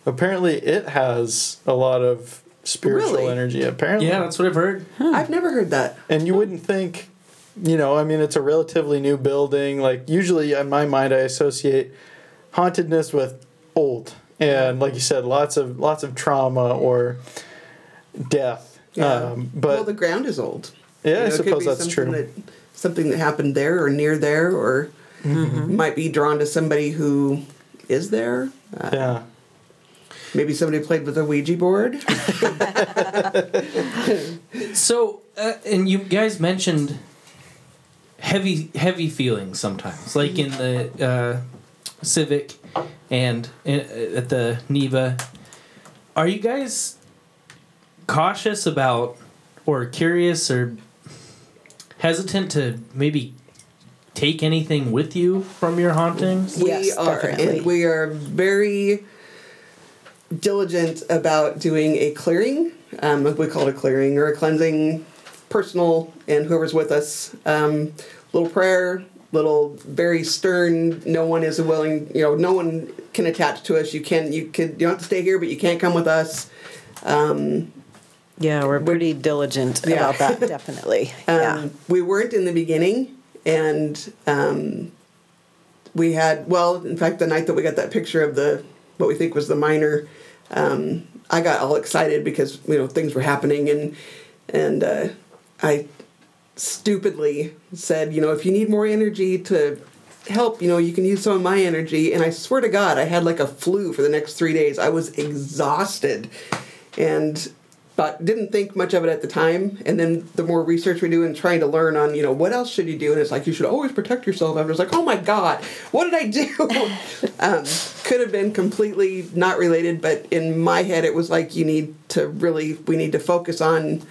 Apparently, it has a lot of spiritual Really? energy. Apparently, Yeah, that's what I've heard. I've never heard that. and you wouldn't think you know i mean it's a relatively new building like usually in my mind i associate hauntedness with old and like you said lots of lots of trauma or death um, but well, the ground is old. yeah You know, i suppose that's true That, something that happened there or near there, or Mm-hmm. might be drawn to somebody who is there. Uh, yeah Maybe somebody played with a Ouija board. So, uh, and you guys mentioned heavy, heavy feelings sometimes, like in the uh, Civic and at the Neva. Are you guys cautious about, or curious, or hesitant to maybe take anything with you from your hauntings? we Yes, are, definitely. and we are very diligent about doing a clearing. Um, we call it a clearing or a cleansing, personal, and whoever's with us. Um, little prayer, little very stern. No one is willing. You know, no one can attach to us. You can. You could. You don't have to stay here, but you can't come with us. um, Yeah, we're pretty diligent Yeah. about that, definitely. Um, yeah. We weren't in the beginning, and um, we had well, in fact, the night that we got that picture of the what we think was the miner, um, I got all excited because you know things were happening and and uh, I stupidly said, you know, if you need more energy to help, you know, you can use some of my energy. And I swear to God, I had like a flu for the next three days. I was exhausted, and but didn't think much of it at the time. And then the more research we do and trying to learn on, you know, what else should you do? And it's like you should always protect yourself. I was like, oh my God, what did I do? um, could have been completely not related, but in my head, it was like you need to really, we need to focus on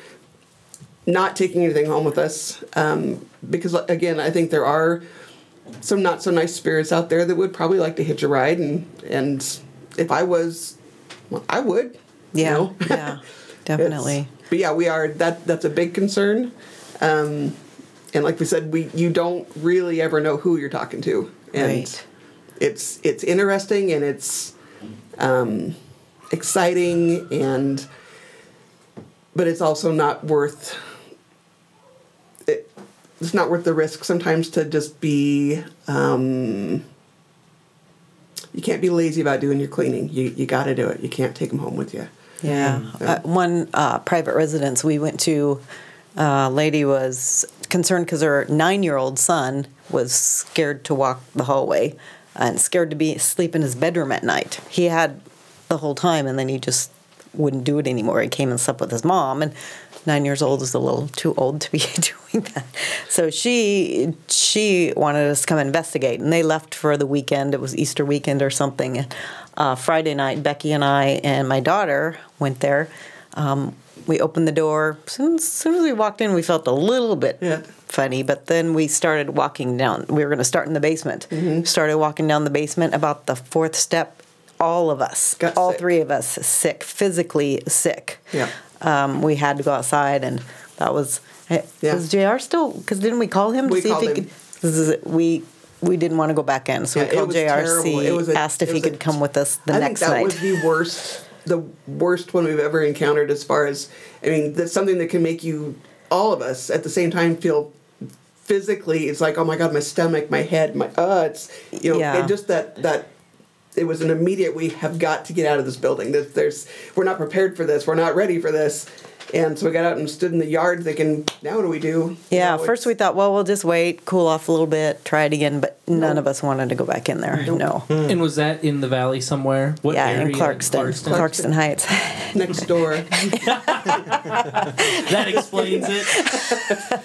not taking anything home with us um, because again i think there are some not so nice spirits out there that would probably like to hitch a ride and and if i was well, i would you Yeah, know? yeah, definitely. but yeah we are that that's a big concern um, and like we said we you don't really ever know who you're talking to and Right. it's it's interesting and it's um, exciting and but it's also not worth it, it's not worth the risk sometimes to just be um, you can't be lazy about doing your cleaning you, you got to do it you can't take them home with you Yeah. Uh, one uh, private residence we went to, uh, lady was concerned because her nine year old son was scared to walk the hallway and scared to be asleep in his bedroom at night. He had the whole time and then he just wouldn't do it anymore. He came and slept with his mom and nine years old is a little too old to be doing that. So she she wanted us to come investigate and they left for the weekend. It was Easter weekend or something. Uh, Friday night, Becky and I and my daughter went there. Um, we opened the door. As soon, as soon as we walked in, we felt a little bit Yeah. funny, but then we started walking down. We were going to start in the basement. Mm-hmm. Started walking down the basement. About the fourth step, all of us, Got all sick. three of us, sick, physically sick. Yeah. Um, we had to go outside, and that was. eh, Yeah. Was Jr. still? Because didn't we call him to We see if he him. could? Is, we we didn't want to go back in, so Yeah, we called was. It was JRC, a- asked if he a- could come with us the I next think that night. was the worst, the worst one we've ever encountered. As far as I mean, that's something that can make you, all of us, at the same time feel physically. It's like, oh my god, my stomach, my head, my uh, it's you know, Yeah. it just that that. It was an immediate. We have got to get out of this building. There's, there's, we're not prepared for this. We're not ready for this, and so we got out and stood in the yard, thinking, now what do we do? You Yeah, know, first we thought, well, we'll just wait, cool off a little bit, try it again, but none Nope. of us wanted to go back in there. No. Hmm. And was that in the valley somewhere? What yeah, area? in Clarkston, Clarkston, Heights. next door. That explains it.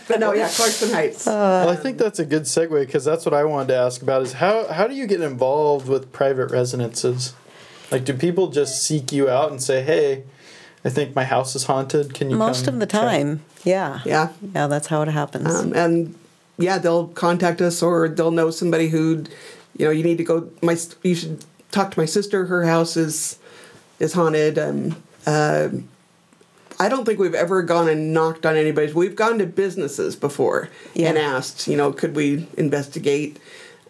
but no, yeah, Clarkston Heights. Uh, well, I think that's a good segue because that's what I wanted to ask about is how how do you get involved with private residences? Like, do people just seek you out and say, "Hey, I think my house is haunted. Can you?" Most come of the check?" time, yeah. yeah, Yeah, that's how it happens. um, and yeah, they'll contact us or they'll know somebody who, you know, you need to go. My you should talk to my sister. Her house is is haunted. Um, uh, I don't think we've ever gone and knocked on anybody's. We've gone to businesses before Yeah. and asked, you know, could we investigate?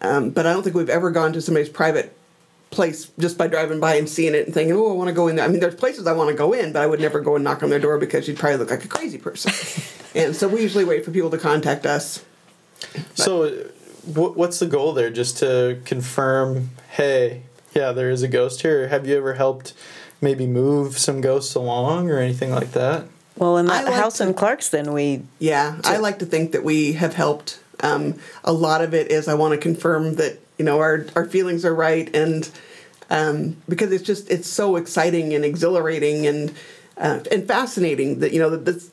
Um, but I don't think we've ever gone to somebody's private place just by driving by and seeing it and thinking, oh, I want to go in there. I mean, there's places I want to go in, but I would never go and knock on their door because you'd probably look like a crazy person. and so we usually wait for people to contact us. So, wh- what's the goal there? Just to confirm, hey, yeah, there is a ghost here. Have you ever helped maybe move some ghosts along or anything like that? well, in that like house to- in Clarkston, we Yeah, I like to think that we have helped. Um, a lot of it is I want to confirm that you know our our feelings are right, and um, because it's just it's so exciting and exhilarating and uh, and fascinating that you know that this.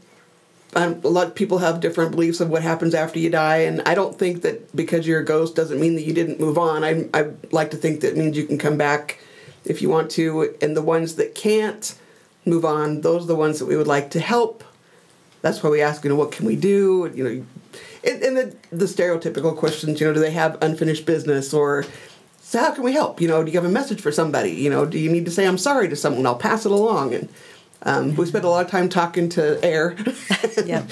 Um, a lot of people have different beliefs of what happens after you die, and I don't think that because you're a ghost doesn't mean that you didn't move on. I I like to think that means you can come back if you want to, and the ones that can't move on, those are the ones that we would like to help that's why we ask, you know, what can we do? You know, and, and the, the stereotypical questions, you know, do they have unfinished business or so how can we help? You know, do you have a message for somebody? You know, do you need to say I'm sorry to someone? I'll pass it along. And um, we spend a lot of time talking to air. yeah.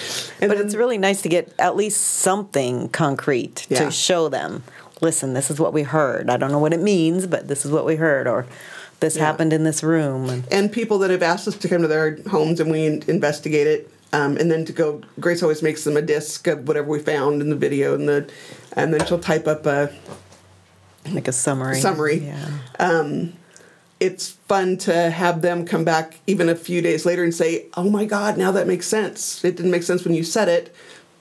But then- it's really nice to get at least something concrete Yeah. to show them. Listen, this is what we heard. I don't know what it means, but this is what we heard, or this Yeah. happened in this room. And and people that have asked us to come to their homes and we in- investigate it. Um, and then to go, Grace always makes them a disc of whatever we found in the video, and the, and then she'll type up a, make a summary. Summary. Yeah. Um, it's fun to have them come back even a few days later and say, "Oh my God, now that makes sense. It didn't make sense when you said it."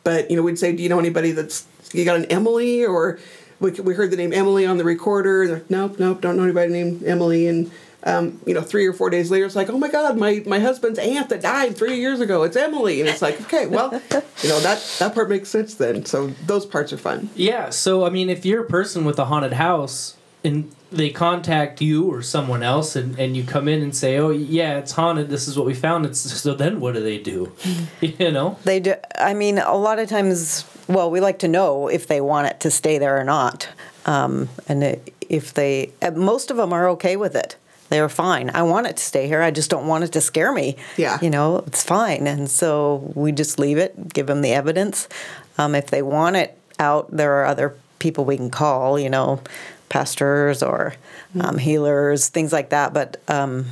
But you know, we'd say, "Do you know anybody that's you got an Emily or?" We, we heard the name Emily on the recorder. And they're, nope, nope, don't know anybody named Emily. And um, you know, three or four days later, it's like, oh my God, my, my husband's aunt that died three years ago, it's Emily. And it's like, okay, well, you know, that, that part makes sense then. So those parts are fun. Yeah, so I mean, if you're a person with a haunted house and they contact you or someone else and, and you come in and say, oh, yeah, it's haunted, this is what we found, it's so then what do they do? you know? They do. I mean, a lot of times, well, we like to know if they want it to stay there or not, um, and it, if they, uh, most of them are okay with it. They're fine. I want it to stay here. I just don't want it to scare me. Yeah. You know, it's fine. And so we just leave it, give them the evidence. Um, if they want it out, there are other people we can call. You know, pastors or um, healers, things like that. But um,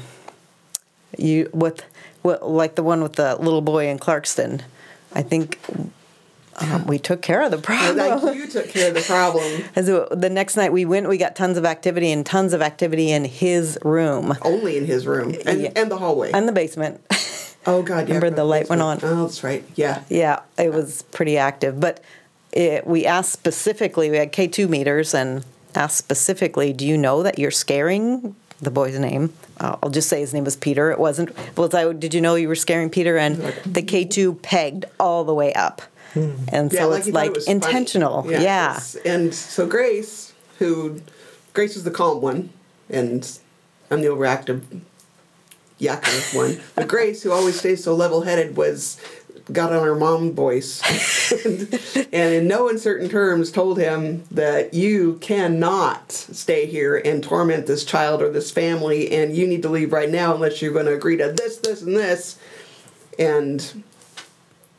you with, with like the one with the little boy in Clarkston, I think um, we took care of the problem. Like you took care of the problem. So the next night we went, we got tons of activity and tons of activity in his room Only in his room and, Yeah. and the hallway. and the basement. oh, God. Yeah, Remember the light went on? Oh, that's right. Yeah. yeah, it was pretty active. But it, we asked specifically, we had K2 meters and asked specifically, do you know that you're scaring the boy's name? Uh, I'll just say his name was Peter. It wasn't. Well, I, did you know you were scaring Peter? And the K2 pegged all the way up. Hmm. And so it's he like it was funny. intentional. Yeah. yes. And so Grace, who Grace is the calm one, and I'm the overactive yakker one. But Grace, who always stays so level headed, was got on her mom voice and, and in no uncertain terms told him that you cannot stay here and torment this child or this family and you need to leave right now unless you're going to agree to this this and this and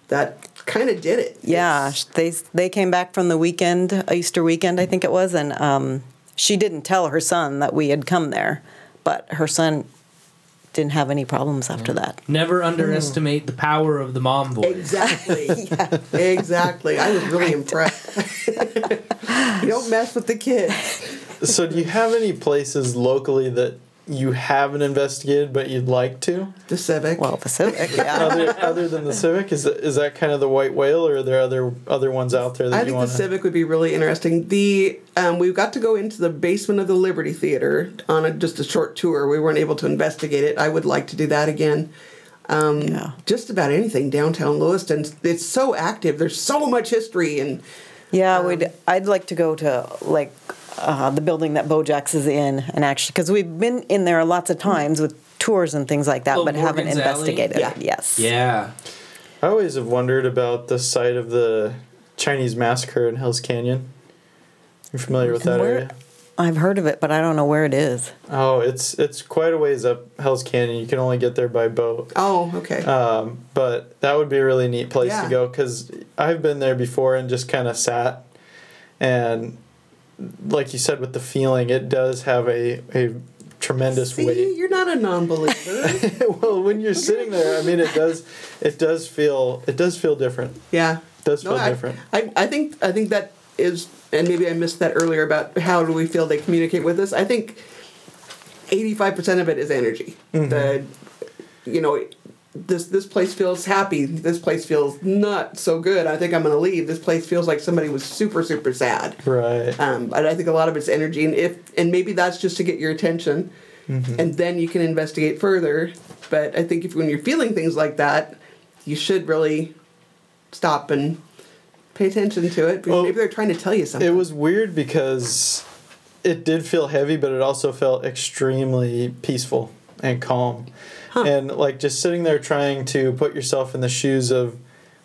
that kind of did it Yeah, It's- they they came back from the weekend, Easter weekend, I think it was, and um, she didn't tell her son that we had come there, but her son didn't have any problems after that. Never underestimate the power of the mom voice. Exactly. Exactly. I was really impressed. you don't mess with the kids. So, do you have any places locally that you haven't investigated but you'd like to? The Civic. Well, the Civic, yeah. Other, other than the Civic, is that, is that kind of the white whale, or are there other other ones out there that I you think the want to? Civic would be really interesting. The um, we got to go into the basement of the Liberty Theater on a, just a short tour. We weren't able to investigate it. I would like to do that again. Um, Yeah. Just about anything downtown Lewiston. It's so active. There's so much history and Yeah, we'd. I'd like to go to like uh, the building that Bojack's is in, and actually, because we've been in there lots of times with tours and things like that, Oh, but haven't Morgan's Alley? investigated Yeah. it. Yes. Yeah. I always have wondered about the site of the Chinese massacre in Hell's Canyon. You're familiar with And that where- area? I've heard of it, but I don't know where it is. Oh, it's it's quite a ways up Hell's Canyon. You can only get there by boat. oh, okay. Um, but that would be a really neat place Yeah. to go because I've been there before and just kind of sat. And like you said, with the feeling, it does have a, a tremendous See, weight. you're not a non-believer. well, when you're sitting there, I mean, it does it does feel it does feel different. yeah. It does feel I, different. I, I think I think that is, and maybe I missed that earlier about how do we feel they communicate with us. I think eighty-five percent of it is energy. Mm-hmm. The, you know, this this place feels happy. This place feels not so good. I think I'm going to leave. This place feels like somebody was super super sad. Right. Um, but I think a lot of it's energy, and if and maybe that's just to get your attention, mm-hmm. and then you can investigate further. But I think if when you're feeling things like that, you should really stop and pay attention to it because Well, maybe they're trying to tell you something. It was weird because it did feel heavy, but it also felt extremely peaceful and calm. And like just sitting there trying to put yourself in the shoes of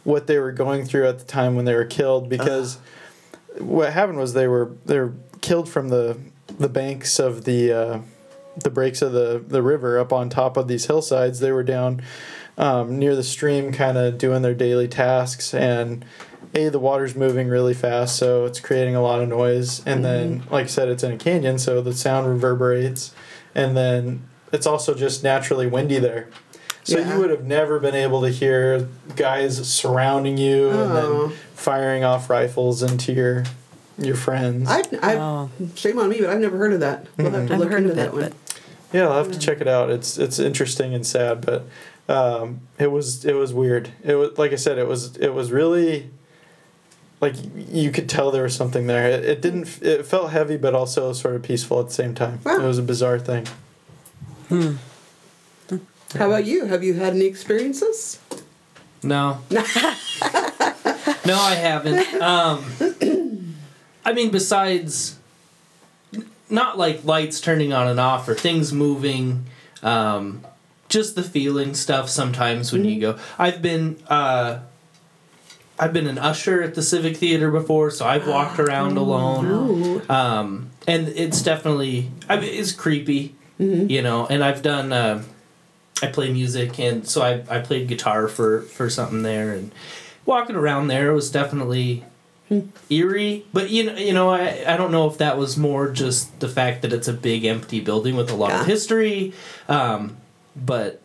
what they were going through at the time when they were killed because what happened was they were they were killed from the the banks of the uh, the breaks of the the river up on top of these hillsides. They were down um, near the stream, kind of doing their daily tasks, and a the water's moving really fast, so it's creating a lot of noise. And then, like I said, it's in a canyon, so the sound reverberates, and then it's also just naturally windy there. So Yeah. you would have never been able to hear guys surrounding you and Oh. then firing off rifles into your your friends. I've, I've Oh. shame on me, but I've never heard of that. We'll have to I've look heard into of that it, one. but Yeah, I'll have to check it out. It's it's interesting and sad, but um, it was it was weird. It was like I said, it was it was really like you could tell there was something there. It, it didn't. It felt heavy, but also sort of peaceful at the same time. Wow. It was a bizarre thing. How about you? Have you had any experiences? No. no, I haven't. Um, I mean, besides, not like lights turning on and off or things moving, um, just the feeling stuff sometimes when you go. I've been. Uh, I've been an usher at the Civic Theater before, so I've walked around alone. Um, and it's definitely, I mean, it's creepy, you know. And I've done, uh, I play music, and so I, I played guitar for for something there, and walking around there was definitely eerie. But you know, you know, I I don't know if that was more just the fact that it's a big empty building with a lot Yeah. of history, um, but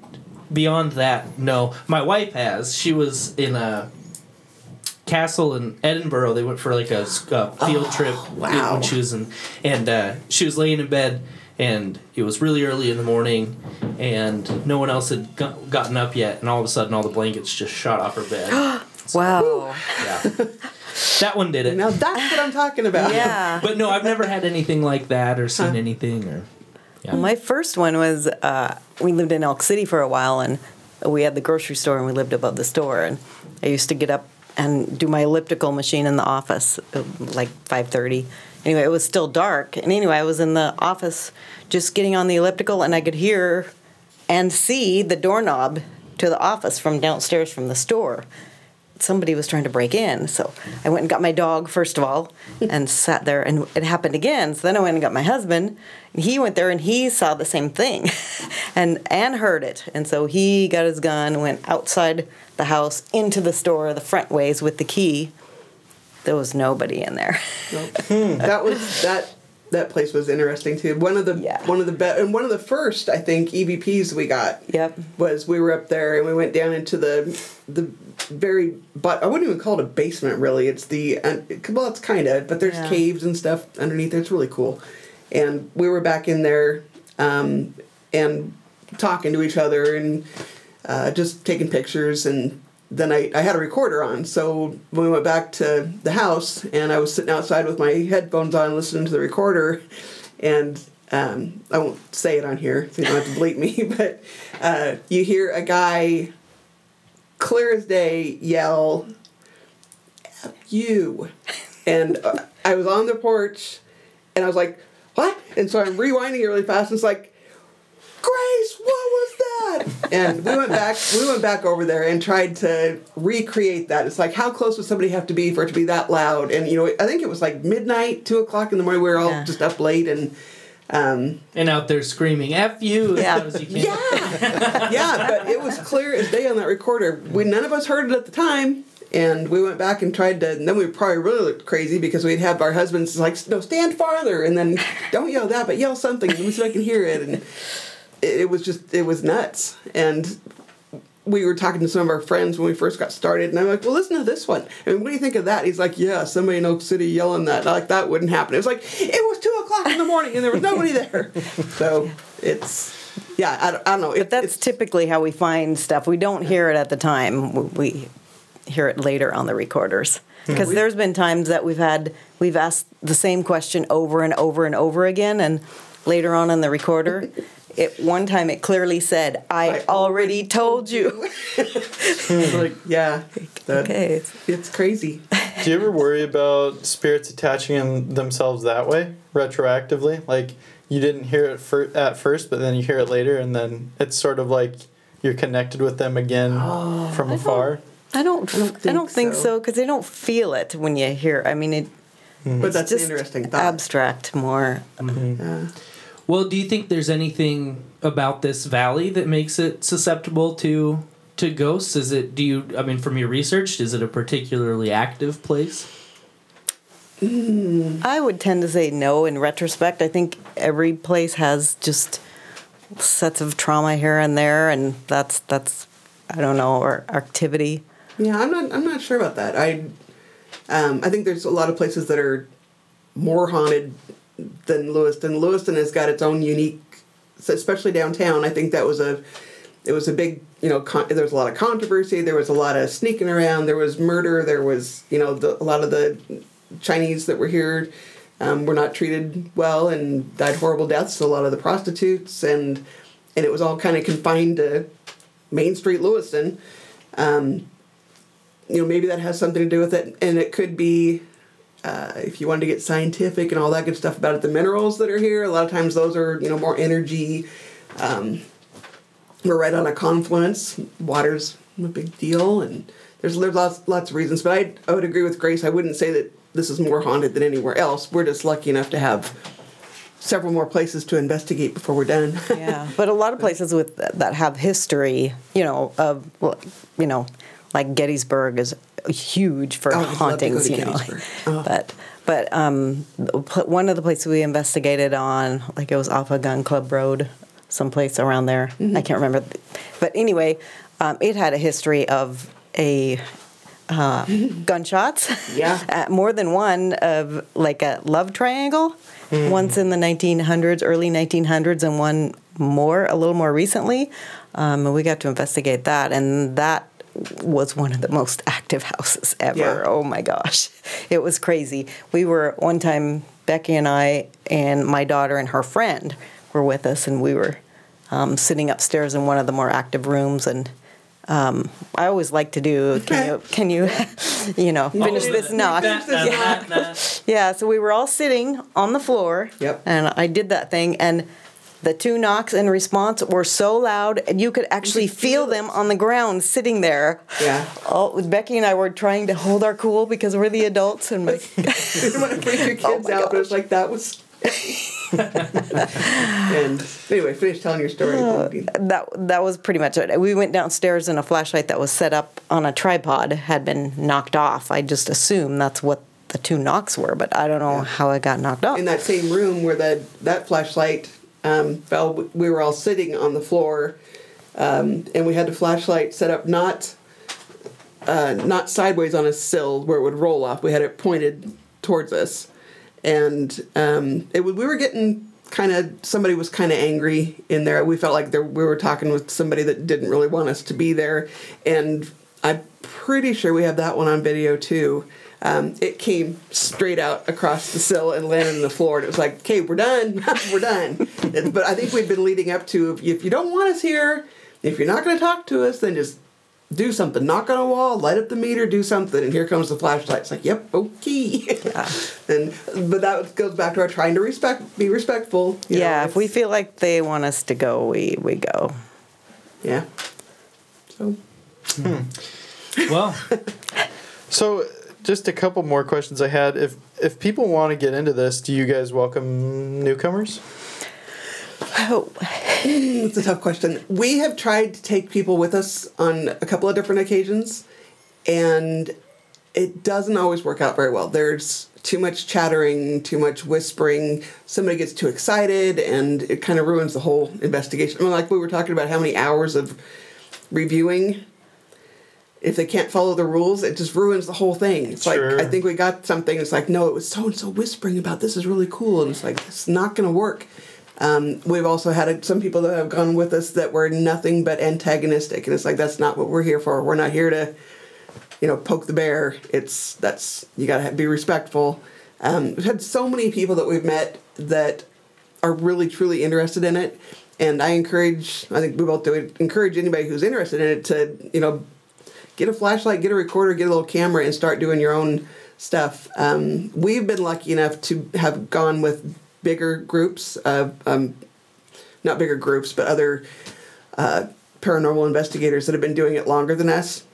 beyond that, no. My wife has. She was in a castle in Edinburgh. They went for like a field trip wow. when she was in, and uh, she was laying in bed, and it was really early in the morning, and no one else had got, gotten up yet, and all of a sudden, all the blankets just shot off her bed. Wow. yeah, that one did it. Now that's what I'm talking about. Yeah. But no, I've never had anything like that or seen anything or. Yeah. My first one was uh, we lived in Elk City for a while, and we had the grocery store, and we lived above the store. And I used to get up and do my elliptical machine in the office, uh, like five thirty. Anyway, it was still dark, and anyway, I was in the office just getting on the elliptical, and I could hear and see the doorknob to the office from downstairs from the store. Somebody was trying to break in, so I went and got my dog first of all, and sat there, and it happened again. So then I went and got my husband, and he went there and he saw the same thing, and and heard it, and so he got his gun, went outside the house into the store, the front ways with the key. There was nobody in there. that was that that place was interesting too. One of the Yeah. one of the be- and one of the first I think EVPs we got. Yep. Was we were up there and we went down into the the very but I wouldn't even call it a basement really. It's the well it's kind of but there's Yeah. caves and stuff underneath. there. It's really cool. And we were back in there um, and talking to each other and uh, just taking pictures and then I, I had a recorder on so when we went back to the house and i was sitting outside with my headphones on listening to the recorder and um, i won't say it on here so you don't have to bleep me but uh, you hear a guy clear as day yell F you and uh, i was on the porch and i was like what and so i'm rewinding it really fast and it's like Grace, what was that? And we went back. We went back over there and tried to recreate that. It's like how close would somebody have to be for it to be that loud? And you know, I think it was like midnight, two o'clock in the morning. We were all Yeah. just up late and. Um, And out there screaming "F you" as Yeah. loud as you can. yeah, yeah, but it was clear as day on that recorder. We none of us heard it at the time, and we went back and tried to. And then we probably really looked crazy because we'd have our husbands like, "No, stand farther," and then don't yell that, but yell something. Let me see I can hear it. And it, it was just it was nuts. And we were talking to some of our friends when we first got started, and I'm like, "Well, listen to this one. I mean, what do you think of that?" He's like, "Yeah, somebody in Oak City yelling that. Like that wouldn't happen." It was like it was two o'clock in the morning, and there was nobody there. So it's yeah, I, don't- I don't know. But that's typically how we find stuff. We don't hear it at the time. We hear it later on the recorders. Because there's been times that we've had we've asked the same question over and over and over again, and later on in the recorder, it one time it clearly said, "I, I already told you." Like yeah, the- okay. it's crazy. Do you ever worry about spirits attaching themselves that way, retroactively? Like you didn't hear it fir- at first, but then you hear it later, and then it's sort of like you're connected with them again oh, from afar. I don't. I don't don't think, think so. so because they don't feel it when you hear. I mean, it, hmm. But that's just an interesting thought. abstract more. Mm-hmm. Yeah. Well, do you think there's anything about this valley that makes it susceptible to to ghosts? Is it? Do you? I mean, from your research, is it a particularly active place? I would tend to say no in retrospect. I think every place has just sets of trauma here and there, and that's that's I don't know or activity. Yeah, I'm not. I'm not sure about that. I, um, I think there's a lot of places that are more haunted than Lewiston. Lewiston has got its own unique especially downtown. I think that was a it was a big you know con- there was a lot of controversy. There was a lot of sneaking around. There was murder. There was you know the, a lot of the Chinese that were here um, were not treated well and died horrible deaths. A lot of the prostitutes and and it was all kind of confined to Main Street, Lewiston. Um, you know, maybe that has something to do with it, and it could be uh, if you wanted to get scientific and all that good stuff about it, the minerals that are here. A lot of times those are you know more energy. Um, we're right on a confluence. Water's a big deal, and there's there's lots lots of reasons. But I I would agree with Grace. I wouldn't say that this is more haunted than anywhere else. We're just lucky enough to have several more places to investigate before we're done. yeah, but a lot of places with that have history, you know, of you know, like Gettysburg is huge for Oh, I'd love to go hauntings, you know. Oh. But but um, one of the places we investigated on, like it was off of Gun Club Road, someplace around there. Mm-hmm. I can't remember, but anyway, um, it had a history of a uh, gunshots. Yeah. uh, more than one of like a love triangle. Once in the 1900s, early 1900s, and one more, a little more recently. Um, and we got to investigate that, and that was one of the most active houses ever. Yeah. Oh my gosh, it was crazy. We were one time, Becky and I, and my daughter and her friend were with us, and we were um, sitting upstairs in one of the more active rooms, and um, I always like to do. Can you? Can you? You know, finish this knot. Nah, nah, nah, nah. Yeah, so we were all sitting on the floor. Yep. And I did that thing, and the two knocks in response were so loud, and you could actually feel them on the ground sitting there. Yeah. All, Becky and I were trying to hold our cool because we're the adults, and we didn't want to freak your oh kids Oh out, but it was like that was. and anyway, finish telling your story. Uh, that that was pretty much it. We went downstairs, and a flashlight that was set up on a tripod had been knocked off. I just assume that's what the two knocks were, but I don't know how it got knocked off. in that same room where that that flashlight um, fell, we were all sitting on the floor, um, and we had the flashlight set up not uh, not sideways on a sill where it would roll off. We had it pointed towards us, and um, it we were getting kind of somebody was kind of angry in there. We felt like there, we were talking with somebody that didn't really want us to be there, and I'm pretty sure we have that one on video too. Um, it came straight out across the sill and landed on the floor, and it was like, "Okay, we're done, we're done." But I think we'd been leading up to if you, don't want us here, if you're not going to talk to us, then just do something. Knock on a wall, light up the meter, do something. And here comes the flashlight. It's like, "Yep, okay." Yeah. and but that goes back to our trying to respect, be respectful. you know, yeah, if we feel like they want us to go, we we go. yeah. So Well, So, just a couple more questions I had. If if people want to get into this, do you guys welcome newcomers? Oh, It's a tough question. We have tried to take people with us on a couple of different occasions, and it doesn't always work out very well. There's too much chattering, too much whispering. Somebody gets too excited, and it kind of ruins the whole investigation. I mean, like we were talking about how many hours of reviewing. If they can't follow the rules, it just ruins the whole thing. It's Sure. like I think we got something. It's like no, it was so and so whispering about this is really cool, and it's like it's not going to work. Um, we've also had some people that have gone with us that were nothing but antagonistic, and it's like that's not what we're here for. We're not here to, you know, poke the bear. It's that's you got to be respectful. Um, we've had so many people that we've met that are really truly interested in it, and I encourage. I think we both do encourage anybody who's interested in it to you know get a flashlight, get a recorder, get a little camera, and start doing your own stuff. Um, we've been lucky enough to have gone with bigger groups, um, not bigger groups, but other uh, paranormal investigators that have been doing it longer than us.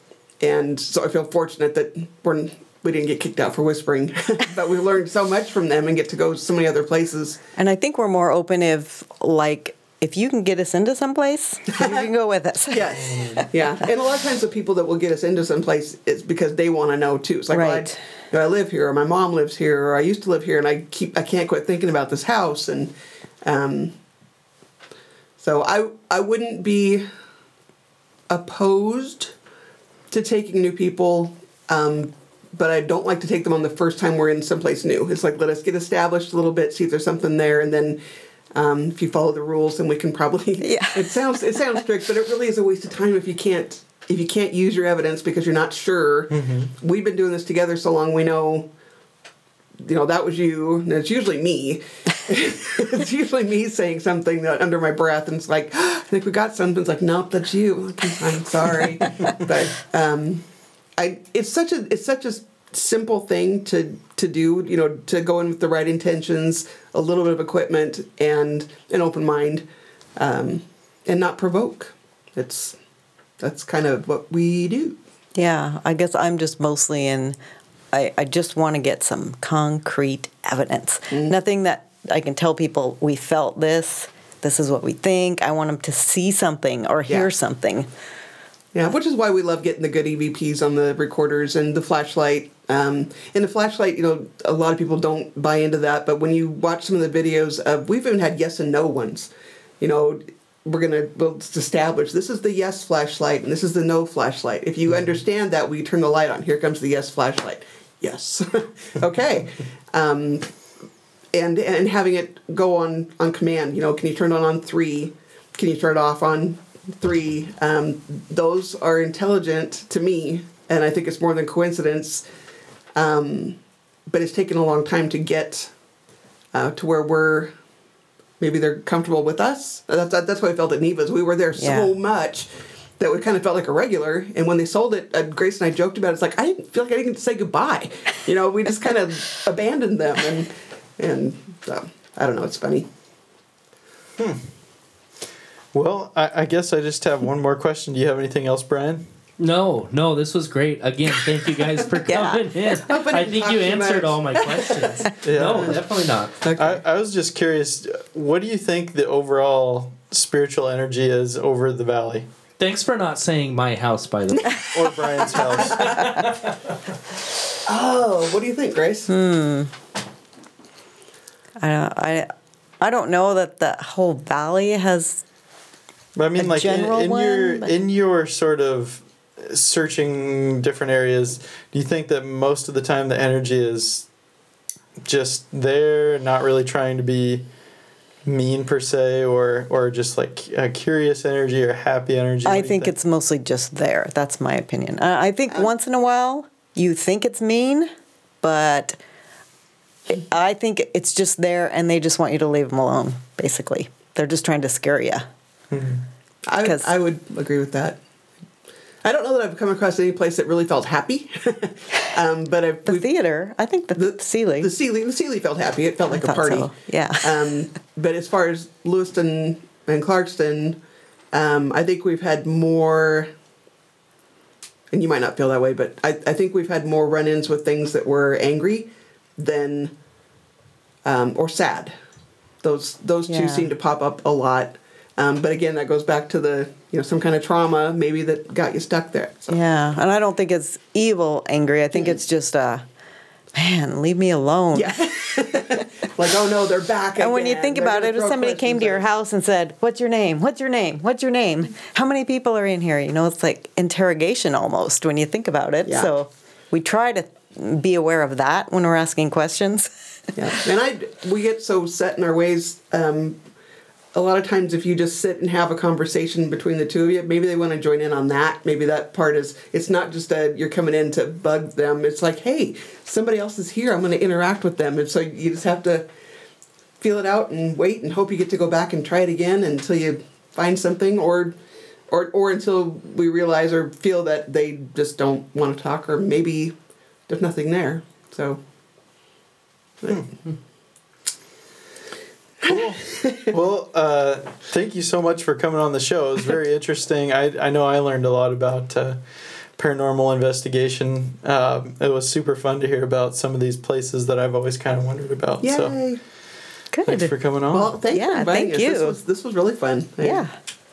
And so I feel fortunate that we're, we didn't get kicked out for whispering, but we learned so much from them and get to go so many other places. and I think we're more open if like if you can get us into someplace, you can go with us. Yes. yeah. And a lot of times the people that will get us into some place is because they want to know too. It's like, well, I, Right. you know, I live here, or my mom lives here, or I used to live here, and I keep I can't quit thinking about this house, and um, so I I wouldn't be opposed to taking new people. Um, but I don't like to take them on the first time we're in someplace new. It's like let us get established a little bit, see if there's something there, and then Um, if you follow the rules, then we can probably. Yeah. It sounds it sounds strict, but it really is a waste of time if you can't if you can't use your evidence because you're not sure. We've been doing this together so long, we know. You know that was you, and it's usually me. it's usually me saying something that under my breath, and it's like, I think we got something. It's like, nope, that's you. I'm sorry, but um, I it's such a it's such a simple thing to to do. You know, to go in with the right intentions, a little bit of equipment, and an open mind, um, and not provoke. It's that's kind of what we do. Yeah, I guess I'm just mostly in. I, I just want to get some concrete evidence. Nothing that I can tell people we felt this. This is what we think. I want them to see something or hear Yeah. something. Yeah, which is why we love getting the good EVPs on the recorders and the flashlight. Um, and the flashlight, you know, a lot of people don't buy into that, but when you watch some of the videos of, we've even had yes and no ones. You know, we're gonna we'll establish this is the yes flashlight and this is the no flashlight. If you understand that, we turn the light on. Here comes the yes flashlight. Yes, okay. Um, and and having it go on on command. You know, can you turn it on on three? Can you turn it off on three? Um, those are intelligent to me, and I think it's more than coincidence. Um, but it's taken a long time to get uh, to where we're maybe they're comfortable with us. That's that's what I felt at Neva's. We were there so much that we kind of felt like a regular. And when they sold it, uh, Grace and I joked about it. It's like I didn't feel like I didn't get to say goodbye. You know, we just kind of abandoned them, and and so I don't know. It's funny. Hmm. Well, I, I guess I just have one more question. Do you have anything else, Brian? No, no, this was great. Again, thank you guys for Yeah. coming in. hope I I think you answered much. all my questions. Yeah. No, definitely not. I, I was just curious. What do you think the overall spiritual energy is over the valley Thanks for not saying my house, by the way. or Brian's house? Oh, what do you think, Grace? Hmm. I I I don't know that the whole valley has. But I mean, A like in, general in your one, but- in your sort of searching different areas, do you think that most of the time the energy is just there, not really trying to be mean per se, or or just like a curious energy or happy energy? I do you think it's mostly just there. That's my opinion. I I think um, once in a while you think it's mean, but I think it's just there, and they just want you to leave them alone. Basically, they're just trying to scare you. Mm-hmm. I, 'Cause- I would agree with that. I don't know that I've come across any place that really felt happy, um, but I've, The theater, I think the, the ceiling. the Seeley, the Seeley felt happy. It felt like a party. so, yeah. Um, but as far as Lewiston and Clarkston, um, I think we've had more. And you might not feel that way, but I, I think we've had more run-ins with things that were angry than um, or sad. Those those two seem to pop up a lot. Um, but again, that goes back to the you know some kind of trauma maybe that got you stuck there. So. yeah, and I don't think it's evil angry. I think it's just a man, leave me alone. Yeah. like oh no, they're back. And when you think They're about it, if somebody came to your house and said, "What's your name? What's your name? What's your name? How many people are in here?" You know, it's like interrogation almost when you think about it. Yeah. So we try to be aware of that when we're asking questions. Yeah, and I we get so set in our ways. Um, a lot of times, if you just sit and have a conversation between the two of you, maybe they want to join in on that. Maybe that part is it's not just that you're coming in to bug them. It's like, hey, somebody else is here. I'm going to interact with them, and so you just have to feel it out and wait and hope you get to go back and try it again until you find something, or or or until we realize or feel that they just don't want to talk, or maybe there's nothing there. So. Cool. well, uh, thank you so much for coming on the show. It was very interesting. I, I know I learned a lot about uh, paranormal investigation. Um, it was super fun to hear about some of these places that I've always kind of wondered about. So Good. thanks for coming on. Well, thank you. Yeah, for inviting thank us. This you. was, this was really fun. yeah.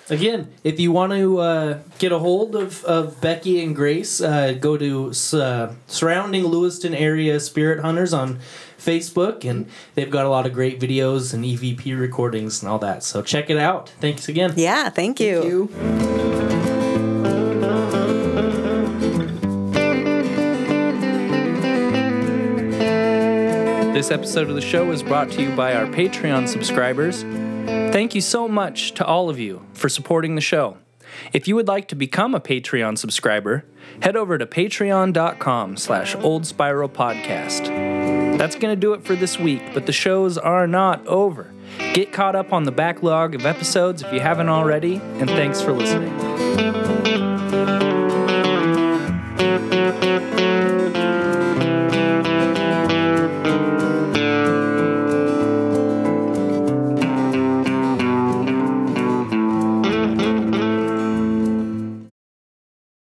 Again, if you want to uh, get a hold of, of Becky and Grace, uh, go to uh, surrounding Lewiston area Spirit Hunters on Facebook, and they've got a lot of great videos and EVP recordings and all that. So check it out. Thanks again. Yeah. Thank you. Thank you. This episode of the show is brought to you by our Patreon subscribers Thank you so much to all of you for supporting the show. If you would like to become a Patreon subscriber, head over to patreon.com slash old spiral podcast. That's going to do it for this week, but the shows are not over. Get caught up on the backlog of episodes if you haven't already, and thanks for listening.